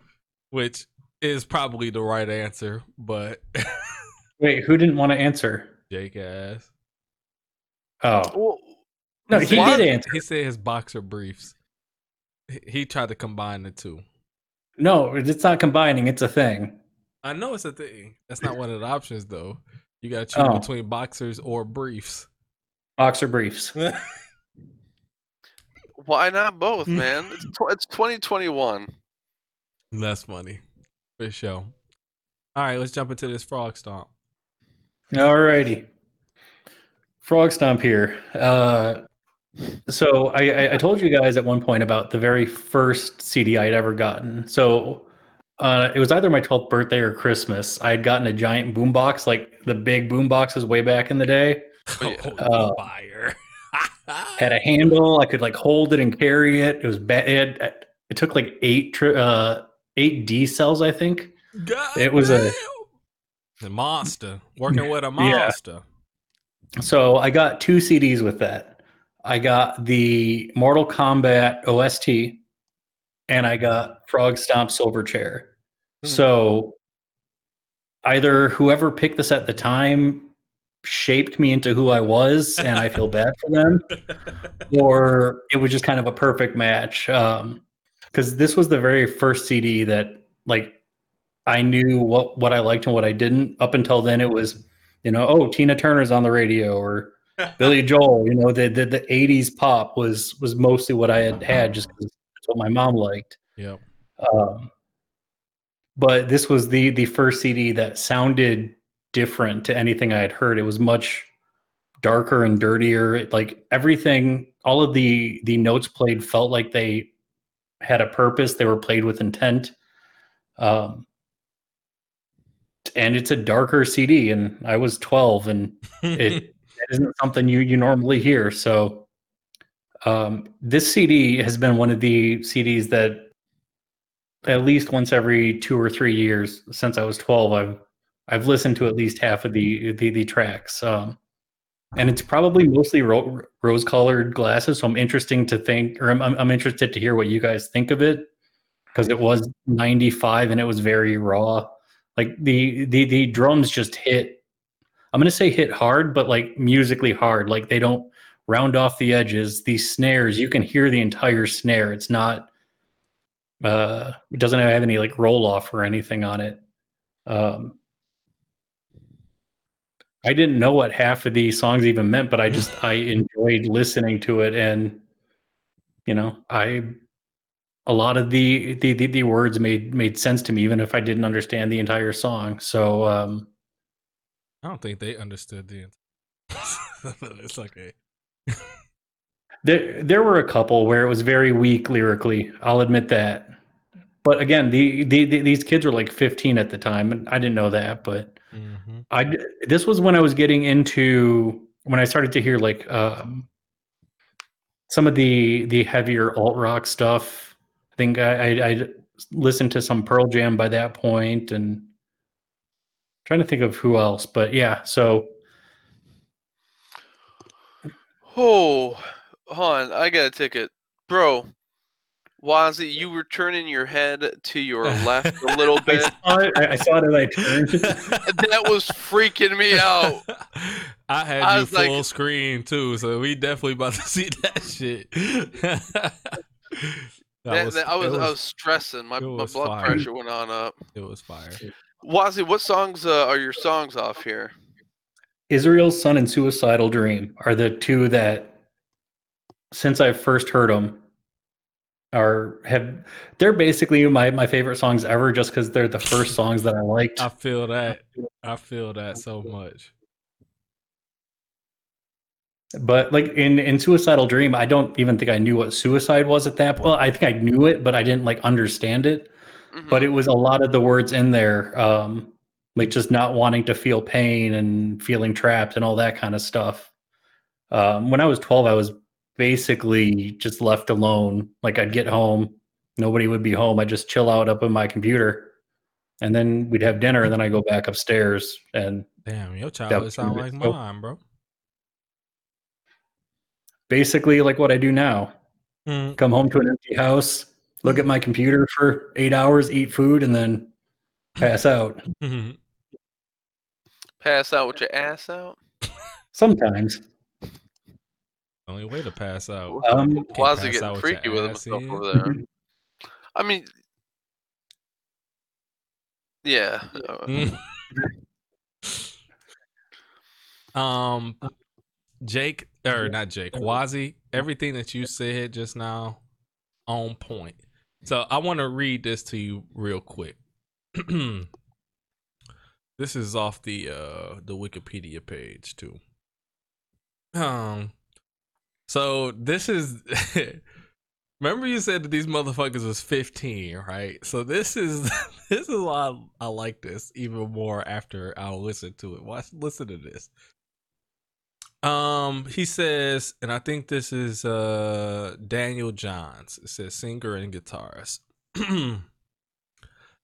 which is probably the right answer. But wait, who didn't want to answer? Jake ass. Oh. Well, no, he did answer. He said his boxer briefs. He tried to combine the two. No, it's not combining. It's a thing. I know it's a thing. That's not one of the options, though. You got to choose oh. between boxers or briefs. Boxer briefs. Why not both, man? It's, tw- it's 2021. That's funny. For sure. All right, let's jump into this Frogstomp. All righty. Frogstomp here. Uh, so I, I told you guys at one point about the very first CD I'd ever gotten. So uh, it was either my 12th birthday or Christmas. I had gotten a giant boombox, like the big boom boxes way back in the day. Oh, uh, fire! had a handle. I could like hold it and carry it. It was bad. It, it, took like eight tri- uh, eight D cells, I think. God it was damn. a a monster working with a monster. Yeah. So I got two CDs with that. I got the Mortal Kombat OST, and I got Frogstomp Silverchair. Hmm. So either whoever picked this at the time shaped me into who I was, and I feel bad for them, or it was just kind of a perfect match. Because um, this was the very first CD that like I knew what what I liked and what I didn't. Up until then, it was you know, oh Tina Turner's on the radio, or Billy Joel, you know, the, the, the 80s pop was was mostly what I had had just because that's what my mom liked. Yeah. Um, but this was the the first CD that sounded different to anything I had heard. It was much darker and dirtier. Like everything, all of the the notes played felt like they had a purpose. They were played with intent. Um, and it's a darker CD, and I was 12, and it isn't something you you normally hear. So um, this CD has been one of the CDs that at least once every two or three years since I was 12, I've I've listened to at least half of the the, the tracks. Um, and it's probably mostly ro- rose colored glasses. So I'm interesting to think, or I'm, I'm interested to hear what you guys think of it because it was 95 and it was very raw. Like the the the drums just hit. I'm gonna say hit hard, but like musically hard. Like they don't round off the edges. These snares, you can hear the entire snare. It's not. Uh, it doesn't have any like roll off or anything on it. Um, I didn't know what half of these songs even meant, but I just I enjoyed listening to it, and you know, I a lot of the the the, the words made made sense to me, even if I didn't understand the entire song. So um, I don't think they understood the. it's okay. there there were a couple where it was very weak lyrically. I'll admit that. But again, the, the, the these kids were like 15 at the time, and I didn't know that. But Mm-hmm. I this was when I was getting into when I started to hear like um, some of the the heavier alt rock stuff. I think I, I, I listened to some Pearl Jam by that point, and trying to think of who else. But yeah, so oh, hon, I got a ticket, bro. Wazzy, you were turning your head to your left a little bit. I saw it, I saw it as I turned. that was freaking me out. I had I you full like, screen too, so we definitely about to see that shit. that, that was, that, I was, was, I was stressing. My, my blood fire. pressure went on up. It was fire. Wazzy, what songs uh, are your songs off here? Israel's Son and Suicidal Dream are the two that, since I first heard them, are have they're basically my my favorite songs ever just because they're the first songs that I liked. I feel that. I feel that so much. But like in in Suicidal Dream, I don't even think I knew what suicide was at that point. Well, I think I knew it, but I didn't like understand it. Mm-hmm. But it was a lot of the words in there, um, like just not wanting to feel pain and feeling trapped and all that kind of stuff. Um, when I was 12, I was basically just left alone. Like I'd get home, nobody would be home. I'd just chill out up in my computer, and then we'd have dinner, and then I go back upstairs. And damn, your childhood sound like mine, bro. Basically, like what I do now. Mm. Come home to an empty house, look at my computer for eight hours, eat food, and then pass out. pass out with your ass out. Sometimes. Only way to pass out. Um, Why is he getting freaky with himself in. over there? I mean, yeah. um, Jake or not Jake, Wazzy. Everything that you said just now, on point. So I want to read this to you real quick. this is off the uh the Wikipedia page too. Um so this is remember you said that these motherfuckers was 15, right? So this is this is why I, I like this even more after I'll listen to it. Watch listen to this. Um, he says, and I think this is uh Daniel Johns. It says singer and guitarist.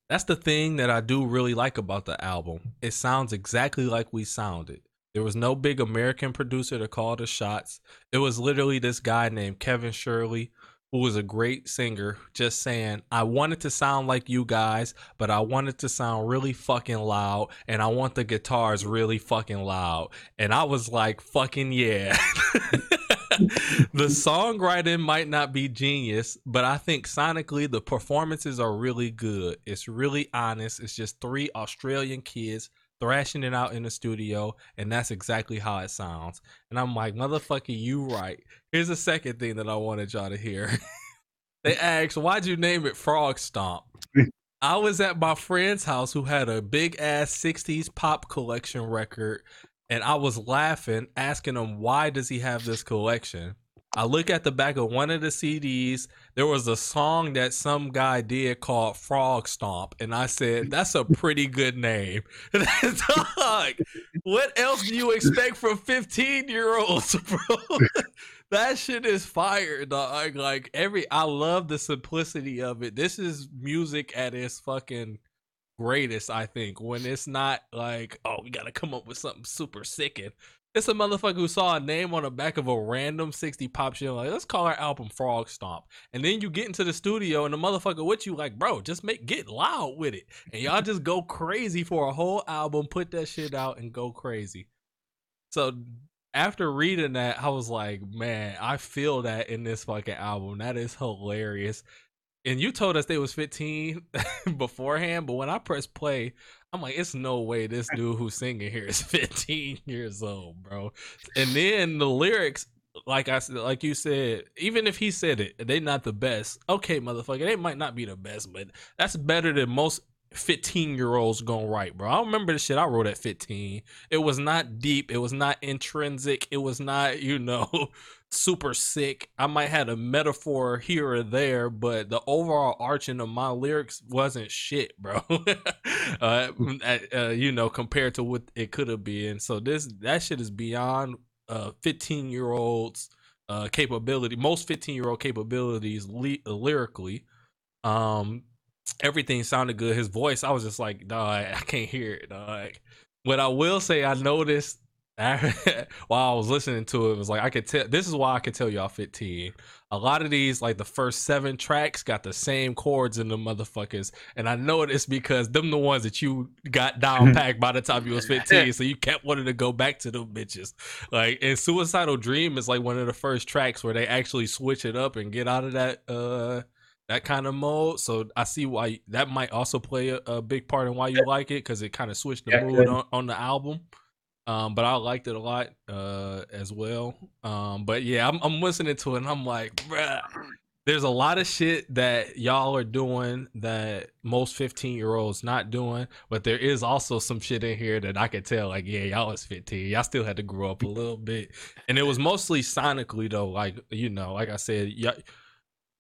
That's the thing that I do really like about the album. It sounds exactly like we sounded. There was no big American producer to call the shots. It was literally this guy named Kevin Shirley, who was a great singer, just saying, I wanted to sound like you guys, but I wanted to sound really fucking loud, and I want the guitars really fucking loud. And I was like, fucking yeah. the songwriting might not be genius, but I think sonically the performances are really good. It's really honest. It's just three Australian kids thrashing it out in the studio, and that's exactly how it sounds. And I'm like, motherfucker, you right. Here's the second thing that I wanted y'all to hear. they asked, why'd you name it Frogstomp? I was at my friend's house who had a big ass 60s pop collection record, and I was laughing, asking him, why does he have this collection? I look at the back of one of the CDs. There was a song that some guy did called Frog Stomp, and I said, "That's a pretty good name." Dog, what else do you expect from fifteen year olds, bro? that shit is fire, dog. Like every, I love the simplicity of it. This is music at its fucking greatest, I think, when it's not like, oh, we gotta come up with something super sicking. It's a motherfucker who saw a name on the back of a random 60 pop shit, like, let's call our album Frogstomp. And then you get into the studio and the motherfucker with you, like, bro, just make get loud with it. And y'all just go crazy for a whole album, put that shit out and go crazy. So after reading that, I was like, man, I feel that in this fucking album. That is hilarious and you told us they was 15 beforehand, but when I press play, I'm like, it's no way this dude who's singing here is 15 years old, bro. And then the lyrics, like I said, like you said, even if he said it, they not the best. Okay, motherfucker, they might not be the best, but that's better than most 15 year olds gonna write, bro. I remember the shit I wrote at 15. It was not deep, it was not intrinsic, it was not, you know, super sick. I might had a metaphor here or there, but the overall arching of my lyrics wasn't shit, bro. uh, uh, you know, compared to what it could have been. So this that shit is beyond uh 15 year olds uh capability most 15 year old capabilities lyrically um everything sounded good. His voice, I was just like, dog, I can't hear it, dog. What I will say, I noticed while I was listening to it, it was like I could tell. This is why I could tell y'all 15. A lot of these, like the first seven tracks, got the same chords in the motherfuckers, and I know it's because them the ones that you got down packed by the time you was 15. so you kept wanting to go back to them bitches. Like, and "Suicidal Dream" is like one of the first tracks where they actually switch it up and get out of that uh that kind of mode. So I see why that might also play a, a big part in why you like it because it kind of switched the yeah, mood on, on, the album. Um, but I liked it a lot uh, as well. Um, but yeah, I'm, I'm listening to it and I'm like, bruh, there's a lot of shit that y'all are doing that most 15 year olds not doing. But there is also some shit in here that I could tell, like, yeah, y'all was 15. Y'all still had to grow up a little bit. And it was mostly sonically though, like, you know, like I said, y'all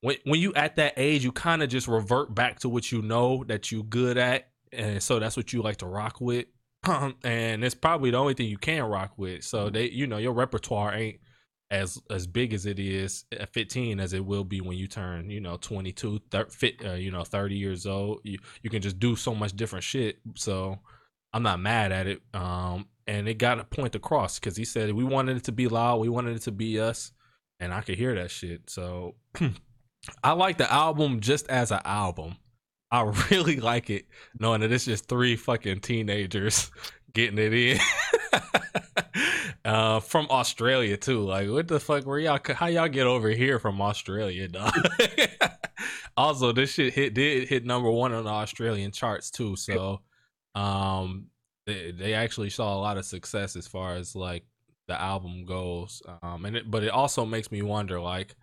when when you at that age, you kind of just revert back to what you know that you good at, and so that's what you like to rock with. and it's probably the only thing you can rock with. So they, you know, your repertoire ain't as as big as it is at 15 as it will be when you turn, you know, 22, 30, uh, you know, 30 years old. You you can just do so much different shit. So I'm not mad at it. Um, and it got a point across because he said we wanted it to be loud, we wanted it to be us, and I could hear that shit. So I like the album just as an album. I really like it, knowing that it's just three fucking teenagers getting it in. uh, from Australia too. Like, what the fuck? Where y'all? How y'all get over here from Australia, dog? also, this shit hit did hit number one on the Australian charts too. So, um, they, they actually saw a lot of success as far as like the album goes. Um, and it, but it also makes me wonder, like,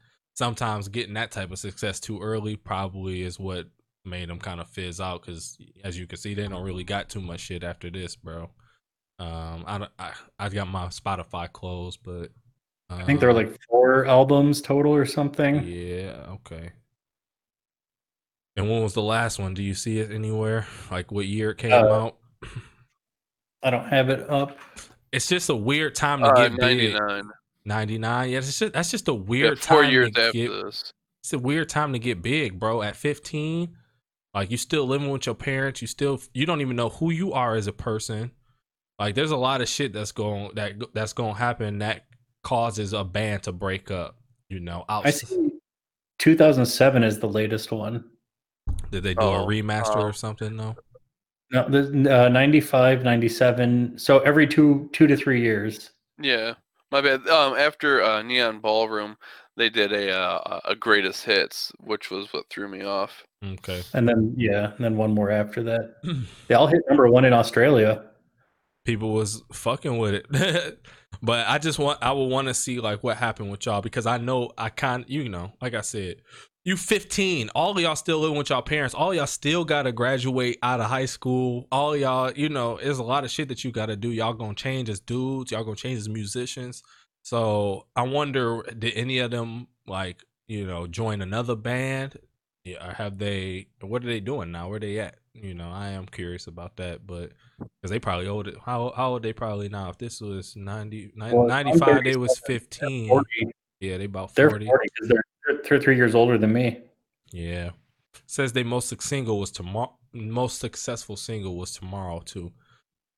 sometimes getting that type of success too early probably is what made them kind of fizz out because as you can see they don't really got too much shit after this bro. Um i i, I got my spotify closed but um, i think there are like four albums total or something. Yeah okay. And when was the last one? Do you see it anywhere? Like what year it came uh, out? I don't have it up. It's just a weird time to uh, get 99. big 99. Yeah, that's just, that's just a weird yeah, four time. years after get, this. It's a weird time to get big, bro. At 15, like you still living with your parents. You still you don't even know who you are as a person. Like there's a lot of shit that's going that that's going to happen that causes a band to break up. You know, outside. I see 2007 is the latest one. Did they do oh, a remaster or something? No. No, the uh, 95, 97. So every two two to three years. Yeah. My bad. Um, after uh, Neon Ballroom, they did a uh, a greatest hits, which was what threw me off. Okay. And then yeah, and then one more after that. they all hit number one in Australia. People was fucking with it, but I just want I would want to see like what happened with y'all because I know I kind you know like I said you 15 all y'all still living with y'all parents. All y'all still gotta graduate out of high school. All y'all you know there's a lot of shit that you gotta do. Y'all gonna change as dudes. Y'all gonna change as musicians. So i wonder did any of them like you know join another band? Yeah have they what are they doing now? Where they at? You know i am curious about that but because they probably old how, how old they probably now? If this was 90 well, 95 they was 15 yeah they about 40 they're 40 they're two or three years older than me. Yeah. Says their most single was tomorrow. most successful single was Tomorrow too.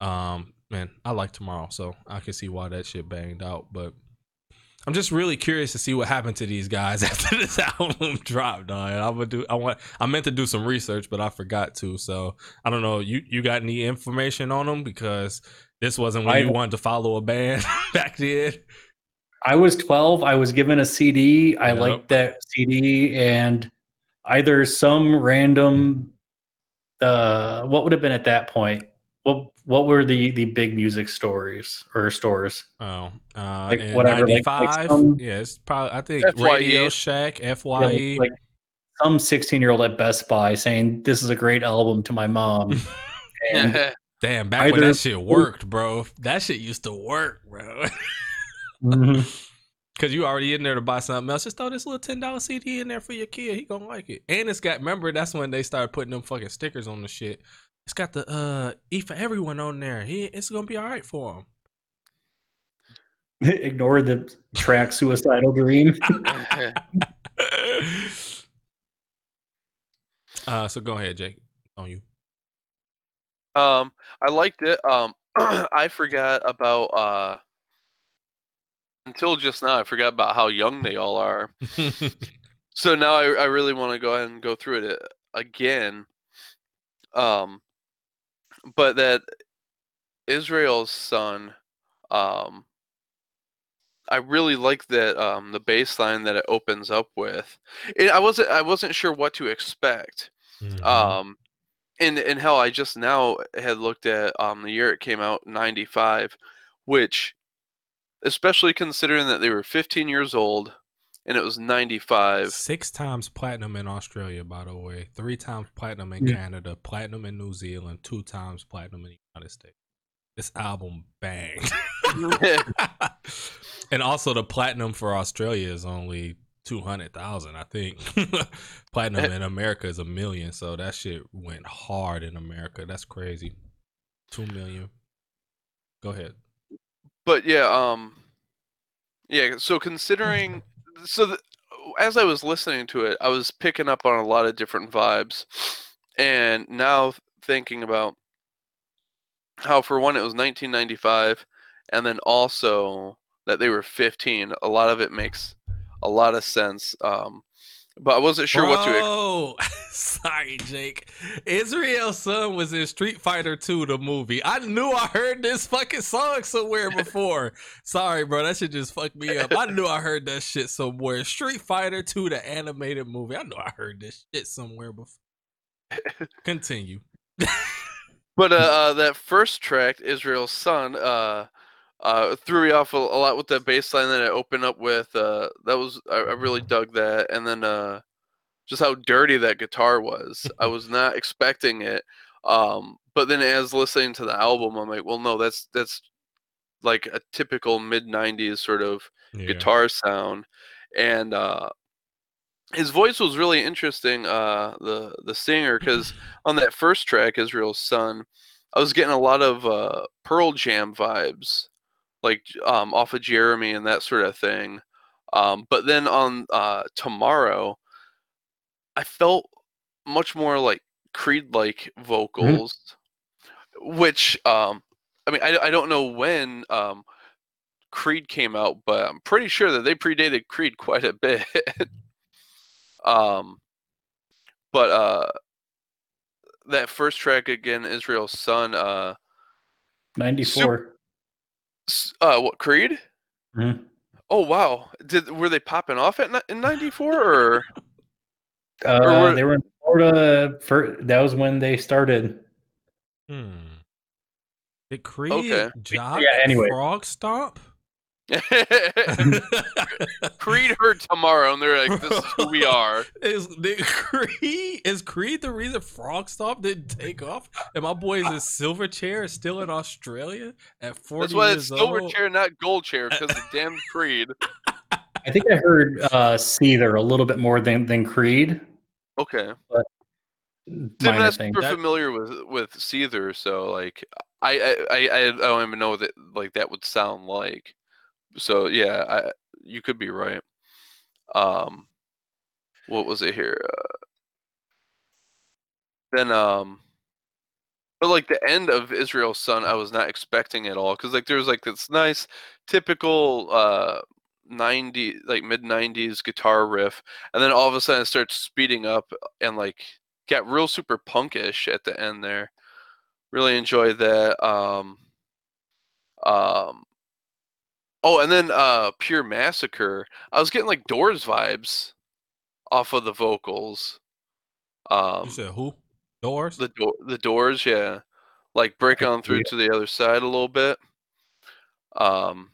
Um, man, I like Tomorrow, so I can see why that shit banged out. But I'm just really curious to see what happened to these guys after this album dropped. Dog. I'm gonna do. I want. I meant to do some research, but I forgot to. So I don't know. You you got any information on them because this wasn't when I, you wanted to follow a band back then. I was 12. I was given a CD. I liked that CD, and either some random, uh, what would have been at that point? What what were the the big music stories or stores? Oh, uh, like whatever, 95? like, like some, yeah, it's probably I think FYE. Radio Shack, Fye, yeah, like some 16 year old at Best Buy saying this is a great album to my mom. and Damn, back either, when that shit worked, bro. That shit used to work, bro. mm-hmm. Cause you already in there to buy something else. Just throw this little ten dollar CD in there for your kid. He gonna like it. And it's got remember that's when they started putting them fucking stickers on the shit. It's got the uh E for everyone on there. He it's gonna be all right for him. Ignore the track "Suicidal Dream." uh, so go ahead, Jake. On you. Um, I liked it. Um, I forgot about uh until just now, I forgot about how young they all are. so now I, I really want to go ahead and go through it uh, again. Um, but that Israel's son, um, I really like that um, the baseline that it opens up with. It, I wasn't I wasn't sure what to expect. Mm-hmm. Um, and and hell, I just now had looked at um, the year it came out, ninety five, which especially considering that they were 15 years old and it was 95 six times platinum in australia by the way three times platinum in yeah. canada platinum in new zealand two times platinum in the united states this album banged and also the platinum for australia is only 200,000 I think. Platinum eh. in America is a million, so that shit went hard in America. That's crazy. 2 million. Go ahead but yeah, um, yeah. So considering, so the, as I was listening to it, I was picking up on a lot of different vibes, and now thinking about how, for one, it was 1995, and then also that they were 15. A lot of it makes a lot of sense. Um, but I wasn't sure Bro, what to. Oh, sorry, Jake. Israel's son was in Street Fighter 2, the movie. I knew I heard this fucking song somewhere before. sorry, bro. That shit just fucked me up. I knew I heard that shit somewhere. Street Fighter 2, the animated movie. I know I heard this shit somewhere before. Continue. but uh, uh, that first track, Israel's son, uh, uh, threw me off a, a, lot with that bass line that I opened up with. Uh, that was I, I, really dug that, and then uh, just how dirty that guitar was. I was not expecting it, um, but then as listening to the album, I'm like, well, no, that's that's like a typical mid '90s sort of yeah. guitar sound, and uh, his voice was really interesting. Uh, the the singer, because on that first track, Israel's Son, I was getting a lot of uh, Pearl Jam vibes like um, off of Jeremy and that sort of thing. Um, but then on uh, tomorrow, I felt much more like Creed like mm-hmm. vocals, mm-hmm. which um, I mean, I, I don't know when um, Creed came out, but I'm pretty sure that they predated Creed quite a bit. um, but uh, that first track again, Israel's Son, uh, 94. Uh, what Creed? Mm-hmm. Oh wow! Did were they popping off at in '94 or? Uh, or were... They were in Florida. For that was when they started. Hmm. Did Creed okay. job yeah, anyway. Frogstomp? Creed heard tomorrow, and they're like, "This is who we are." Is Creed is Creed the reason Frogstomp didn't take off? And my boy boys in Silverchair still in Australia at forty. That's why it's Silverchair, not Gold Chair, because of damn Creed. I think I heard uh, Seether a little bit more than than Creed. Okay, but I'm not super that... familiar with with Seether, so like I I I, I don't even know what that like that would sound like so yeah, I, you could be right. Um, what was it here? Uh, then um but like the end of Israel's Son, I was not expecting at all because like there was like this nice typical uh 90 like mid 90s guitar riff and then all of a sudden it starts speeding up and like got real super punkish at the end there really enjoyed that um um oh and then uh pure massacre i was getting like doors vibes off of the vocals um you said who? Doors? the door the doors yeah like break on through Yeah. to the other side a little bit um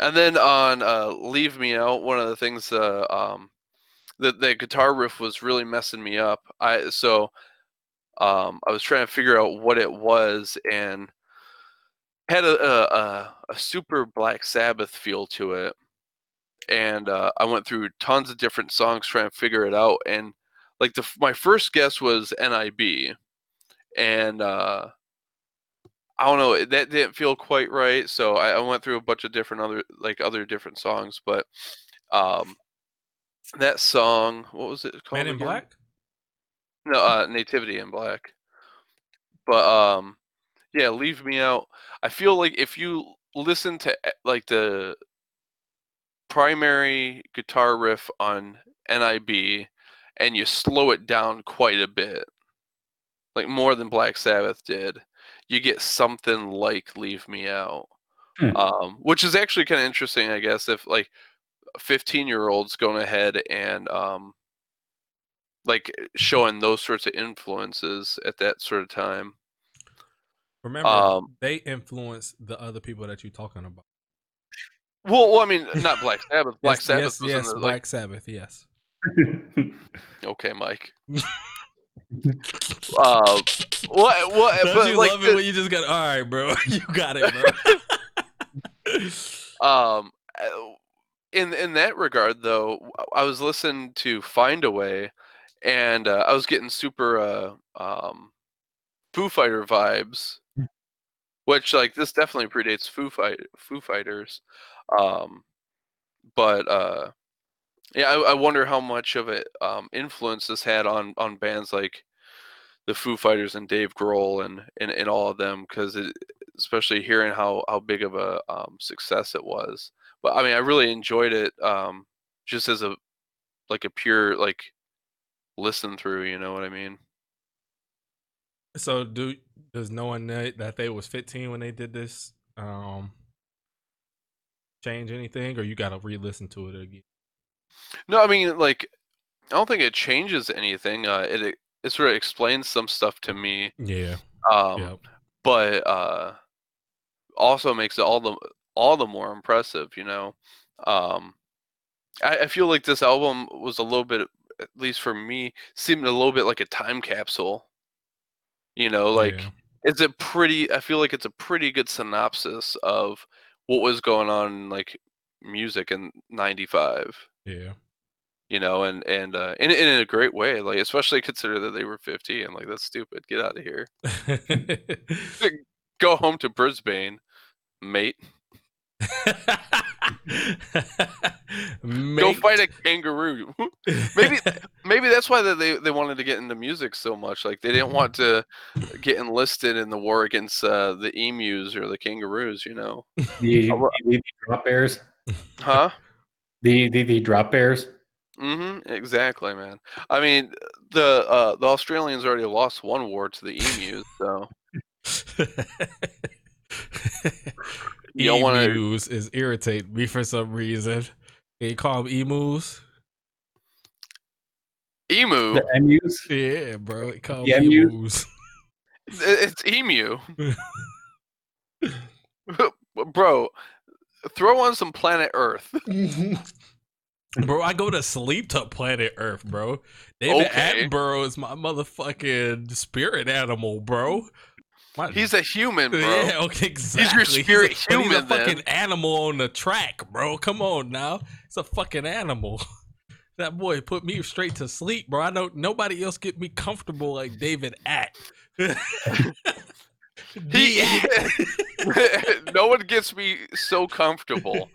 and then on uh leave me out one of the things uh um the, the guitar riff was really messing me up i so um i was trying to figure out what it was and had a a, a, a super black sabbath feel to it and uh, i went through tons of different songs trying to figure it out and like the my first guess was nib and uh I don't know. That didn't feel quite right, so I, I went through a bunch of different other like other different songs. But um, that song, what was it called? Man in again? Black? No, uh, Nativity in Black. But um, yeah, leave me out. I feel like if you listen to eh, like the primary guitar riff on NIB and you slow it down quite a bit, like more than Black Sabbath did, you get something like "Leave Me Out," Hmm. um, which is actually kind of interesting, I guess. If like fifteen year olds going ahead and um, like showing those sorts of influences at that sort of time. Remember, Um, they influence the other people that you're talking about. Well, well, I mean, not Black Sabbath. Black yes, Sabbath yes, yes, the, like, Black Sabbath, yes. okay, Mike. uh, what? What? Don't But you like, love the- it when you just got all right, bro? You got it, bro. um, uh, in in that regard, though, I was listening to Find a Way, and uh, I was getting super uh, um, Foo Fighter vibes, which like this definitely predates Foo Fight Foo Fighters, um, but uh, yeah, I, I wonder how much of it um, influence this had on on bands like the Foo Fighters and Dave Grohl and and, and all of them because especially hearing how how big of a um, success it was. But I mean, I really enjoyed it um, just as a like a pure like listen through. You know what I mean? so, do does knowing one know that they was 15 when they did this? Um, change anything, or you got to re-listen to it again? No, I mean like I don't think it changes anything. Uh, it it, sort of explains some stuff to me. Yeah, Um, yeah. but uh, also makes it all the all the more impressive. You know, um, I, I feel like this album was a little bit, at least for me, seemed a little bit like a time capsule. You know, like yeah. it's a pretty. I feel like it's a pretty good synopsis of what was going on in like music in '95. yeah. You know, and and uh, in in a great way, like especially consider that they were 50 and like that's stupid. Get out of here. Go home to Brisbane, mate. Go fight a kangaroo. maybe maybe that's why they they wanted to get into music so much. Like they didn't want to get enlisted in the war against uh, the emus or the kangaroos. You know, the, the, the drop bears. huh? The, the the drop bears. Mm-hmm. Exactly, man. I mean, the uh, the Australians already lost one war to the emus, so you don't want to. emus is irritate me for some reason. They call them emus. Emu. The emus. Yeah, bro. They call The them emu? emus. It's emu. Bro, throw on some planet Earth. bro, I go to sleep to planet Earth, bro. David Okay. Attenborough is my motherfucking spirit animal, bro. My- He's a human, bro. Yeah, okay, exactly. He's your spirit He's human, a fucking then. animal on the track, bro. Come on now. It's a fucking animal. That boy put me straight to sleep, bro. I know nobody else get me comfortable like David Act. He, no one gets me so comfortable.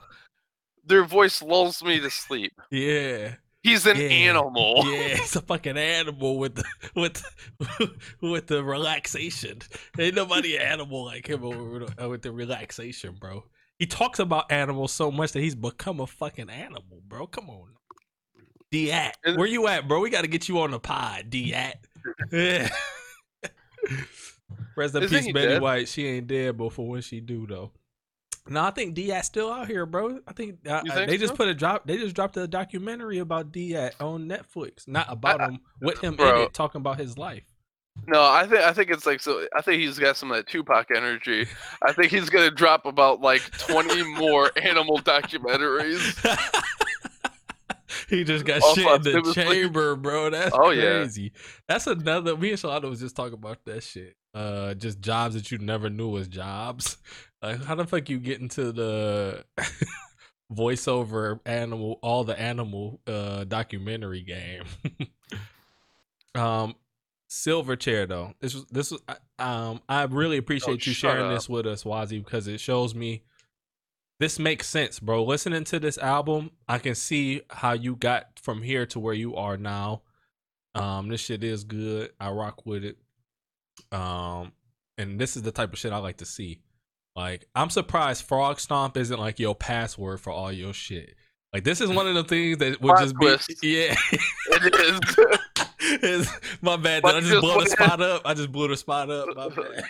Their voice lulls me to sleep. Yeah. He's an Yeah. animal. Yeah, he's a fucking animal with the with with the relaxation. Ain't nobody an animal like him with the- relaxation, bro. He talks about animals so much that he's become a fucking animal, bro. Come on, Diat, And- where you at, bro? We got to get you on the pod, Diat. Yeah. Rest in peace, Betty dead? White. She ain't dead, but for when she do though. No, I think Diat's still out here, bro. I think, uh, uh, think they just put a drop. They just dropped a documentary about Diat on Netflix. Not about him, with him in it, talking about his life. No, I think I think it's like so. I think he's got some of that Tupac energy. I think he's gonna drop about like twenty more animal documentaries. he just got All shit in the chamber, bro. That's Oh, yeah. crazy. That's another. Me and Shalana was just talking about that shit. Uh, just jobs that you never knew was jobs. Like, how the fuck you get into the voiceover animal, all the animal uh documentary game? um, Silverchair though. This was this was. I- Um, I really appreciate you Oh, shut sharing up. this with us, Wazi, because it shows me this makes sense, bro. Listening to this album, I can see how you got from here to where you are now. Um, this shit is good. I rock with it. Um, and this is the type of shit I like to see. Like, I'm surprised Frogstomp isn't like your password for all your shit. Like, this is one of the things that would Plot just be, yeah. It is. It's- my bad. But Did I just just blow the spot up? I just blew the spot up. My bad.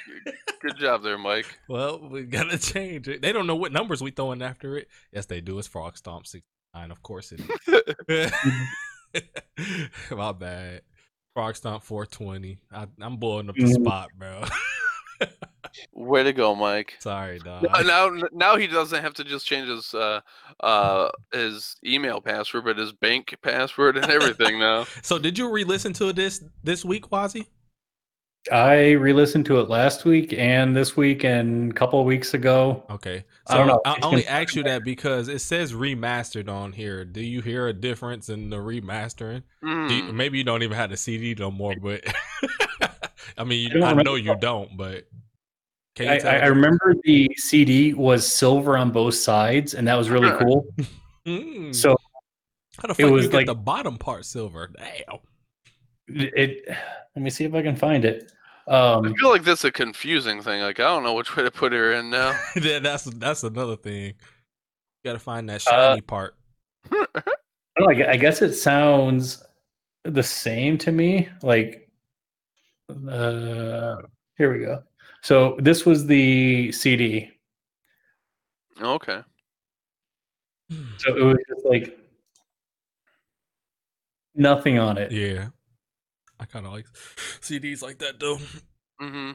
Good job there, Mike. Well, we gotta change it. They don't know what numbers we throwing after it. Yes, they do. It's Frogstomp sixty nine. Of course it is. My bad. Frogstomp four twenty. I'm blowing up the Mhm. spot, bro. Way to go, Mike. Sorry, dog. Now, now, now he doesn't have to just change his uh, uh, his email password, but his bank password and everything now. So, did you re-listen to this this week, Wazi? I re-listened to it last week and this week and a couple of weeks ago. Okay. I don't know. I, only confusing. ask you that because it says remastered on here. Do you hear a difference in the remastering? Do you- Hmm. maybe you don't even have the CD no more, but I mean, I I, know you don't, but can you I, tell I, I remember the CD was silver on both sides, and that was really cool. Mm. So how the it fuck you was get like- the bottom part silver? Damn. it. Let me see if I can find it. I Um, feel like that's a confusing thing. Like I don't know which way to put her in now. Yeah, that's that's another thing. You got to find that Uh, shiny part. I don't know, I gue- I guess it sounds the same to me. Like, uh, here we go. So this was the CD. okay. So it was just like nothing on it. Yeah, I kind of like CDs like that though. hmm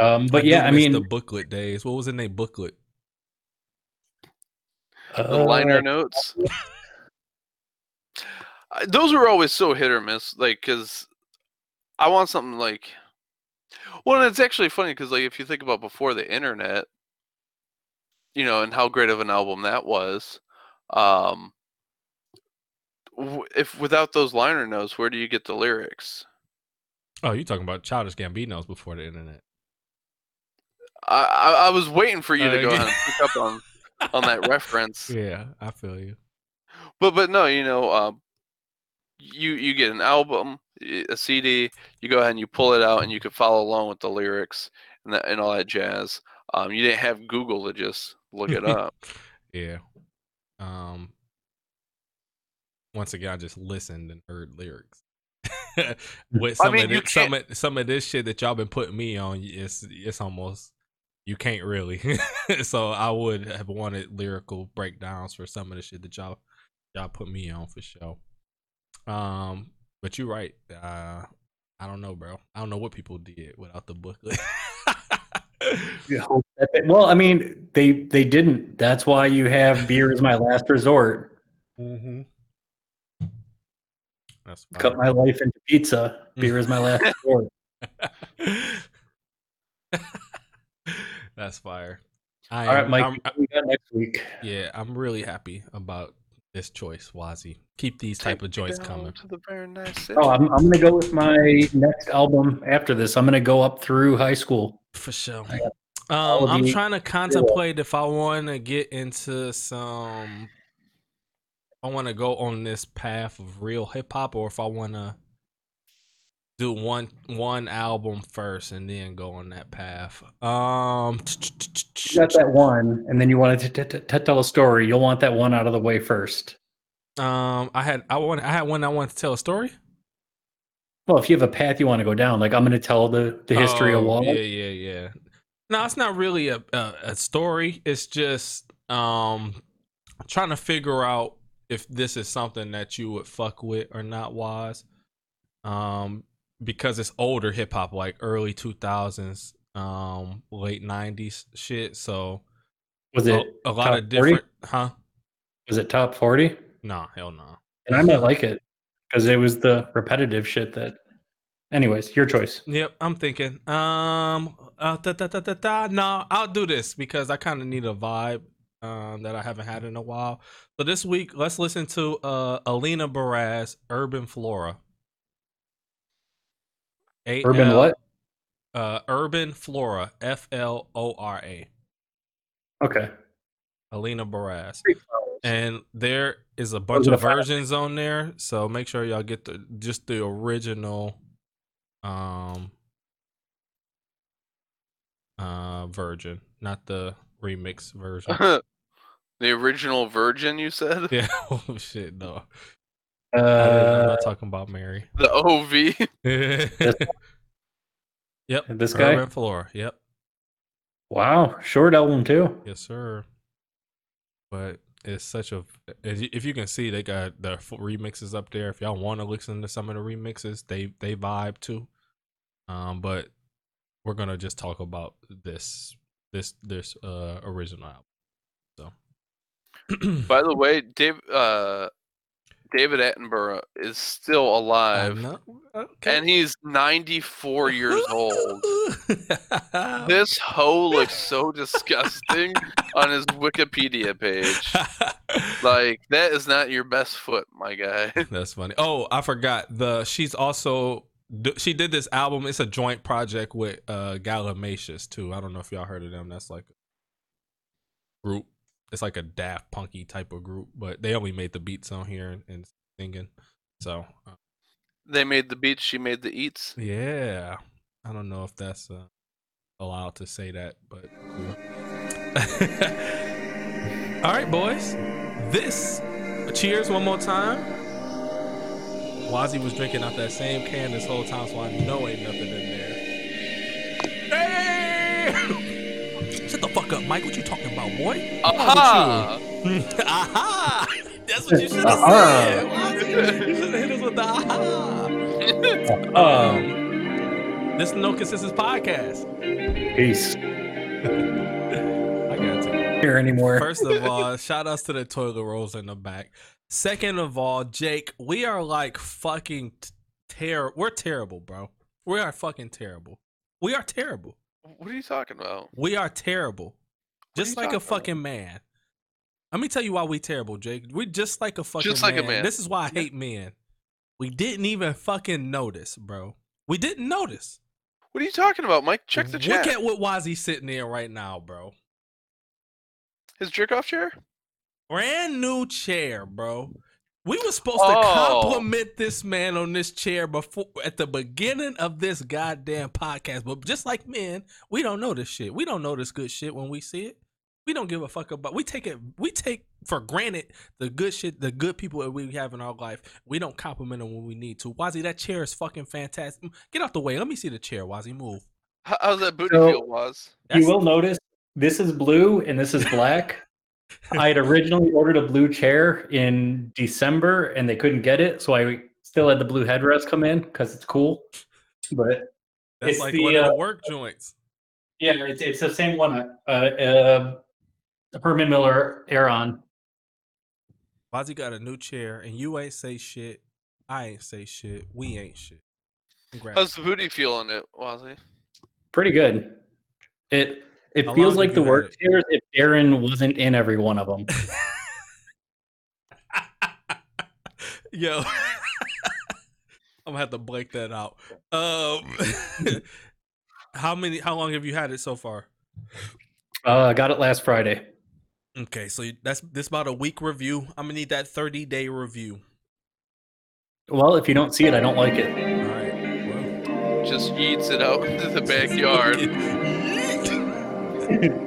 Um, but do yeah, I mean, the booklet days. What was the name? Booklet. The uh, liner notes. Those were always so hit or miss. Like, cause I want something like. Well, and it's actually funny because, like, if you think about before the internet, you know, and how great of an album that was, um, w- if without those liner notes, where do you get the lyrics? Oh, you're talking about Childish Gambino's before the internet? I I, I was waiting for you to Uh, go yeah. and pick up on on that reference. Yeah, I feel you. But but no, you know, um, you you get an album, a CD, you go ahead and you pull it out, and you can follow along with the lyrics and that and all that jazz. Um, you didn't have Google to just look it up. Yeah. Um. Once again, I just listened and heard lyrics. With I some mean, of this, some of, some of this shit that y'all been putting me on, it's it's almost you can't really. so I would have wanted lyrical breakdowns for some of the shit that y'all y'all put me on for sure. Um, but you're right. Uh, I don't know, bro. I don't know what people did without the booklet. Well, I mean, they they didn't. That's why you have beer as my last resort. mm-hmm. That's Cut my life into pizza. Beer is my last resort. That's fire. I All right, am- Mike. I'm- next week. yeah, I'm really happy about this choice, Wazi. Keep these type of Take me joints coming. to the very nice. Oh, I'm, I'm gonna go with my next album after this. I'm gonna go up through high school. For sure. Um, I'm trying to contemplate if I want to get into some I want to go on this path of real hip hop, or if I want to do one one album first and then go on that path. Um, got that one, and then you wanted to tell a story. You'll want that one out of the way first. Um, I had I want I had one I wanted to tell a story. Well, if you have a path you want to go down, like I'm going to tell the the history oh, of Wall. Yeah, yeah, yeah. No, it's not really a, a a story. It's just um trying to figure out if this is something that you would fuck with or not. Was um because it's older hip hop, like early two thousands, um, late nineties shit. So was it a, a lot of different? 40? Huh? Was it top forty? No, hell no. And I might like it because it was the repetitive shit that. Anyways, your choice. Yep, I'm thinking. Um, uh, da, da, da, da, da. no, I'll do this because I kind of need a vibe um, that I haven't had in a while. So this week, let's listen to uh, Alina Baraz, Urban Flora. A-L, Urban what? Uh, Urban Flora, F L O R A. Okay. Alina Baraz. And there is a bunch of versions on there, so make sure y'all get the just the original um uh version, not the remix version. the original virgin, you said? Yeah. Oh shit, no. Uh, I'm not talking about Mary. The OV. yep. This guy. Urban Floor. Yep. Wow, short album too. Yes, sir. But it's such a. If you can see, they got the remixes up there. If y'all want to listen to some of the remixes, they they vibe too. Um, but we're gonna just talk about this this this uh original album. So, by the way, Dave uh David Attenborough is still alive, okay. and he's 94 years old. this hoe looks so disgusting on his Wikipedia page. Like that is not your best foot, my guy. That's funny. Oh, I forgot the. She's also she did this album. It's a joint project with uh Galimatias too. I don't know if y'all heard of them. That's like a group it's like a daft punky type of group, but they only made the beats on here and, and singing. So uh, they made the beats, she made the eats. Yeah, I don't know if that's uh, allowed to say that, but cool. All right, boys. This cheers one more time. Wazzy was drinking out that same can this whole time, so I know ain't nothing in there. Hey! Mike. What you talking about, boy? Aha! aha! That's what you should have uh-huh. said. you should have hit us with the aha. um, this is No Consensus Podcast. Peace. I got to here anymore. First of all, shout outs to the toilet rolls in the back. Second of all, Jake, we are like fucking terrible. We're terrible, bro. We are fucking terrible. We are terrible. What are you talking about? We are terrible. Just like a fucking about? man. Let me tell you why we terrible, Jake. We just like a fucking just like man. a man. This is why I hate men. We didn't even fucking notice, bro. We didn't notice. What are you talking about, Mike? Check the chat. Look at what Wazzy sitting in right now, bro. His jerk off chair? Brand new chair, bro. We were supposed oh. to compliment this man on this chair before at the beginning of this goddamn podcast. But just like men, we don't know this shit. We don't know this good shit when we see it. We don't give a fuck about. We take it. We take for granted the good shit, the good people that we have in our life. We don't compliment them when we need to. Wazzy, that chair is fucking fantastic. Get out the way. Let me see the chair. Wazzy, move. How's that booty so, feel, Waz? You will notice this is blue and this is black. I had originally ordered a blue chair in December and they couldn't get it, so I still had the blue headrest come in because it's cool. But that's it's like the, one of the uh, work joints. Yeah, it's it's the same one. Uh, uh, Herman Miller Aeron. Wazzy got a new chair, and you ain't say shit. I ain't say shit. We ain't shit. Congrats. How's the booty feeling it, Wazzy? Pretty good. It it How feels like the work chairs if Darren wasn't in every one of them. Yo, I'm gonna have to break that out. Um, how many? How long have you had it so far? Uh, I got it last Friday. Okay, so that's this about a week review. I'm gonna need that 30 day review. Well, if you don't see it, I don't like it. All right. Well. Just eats it out into the backyard.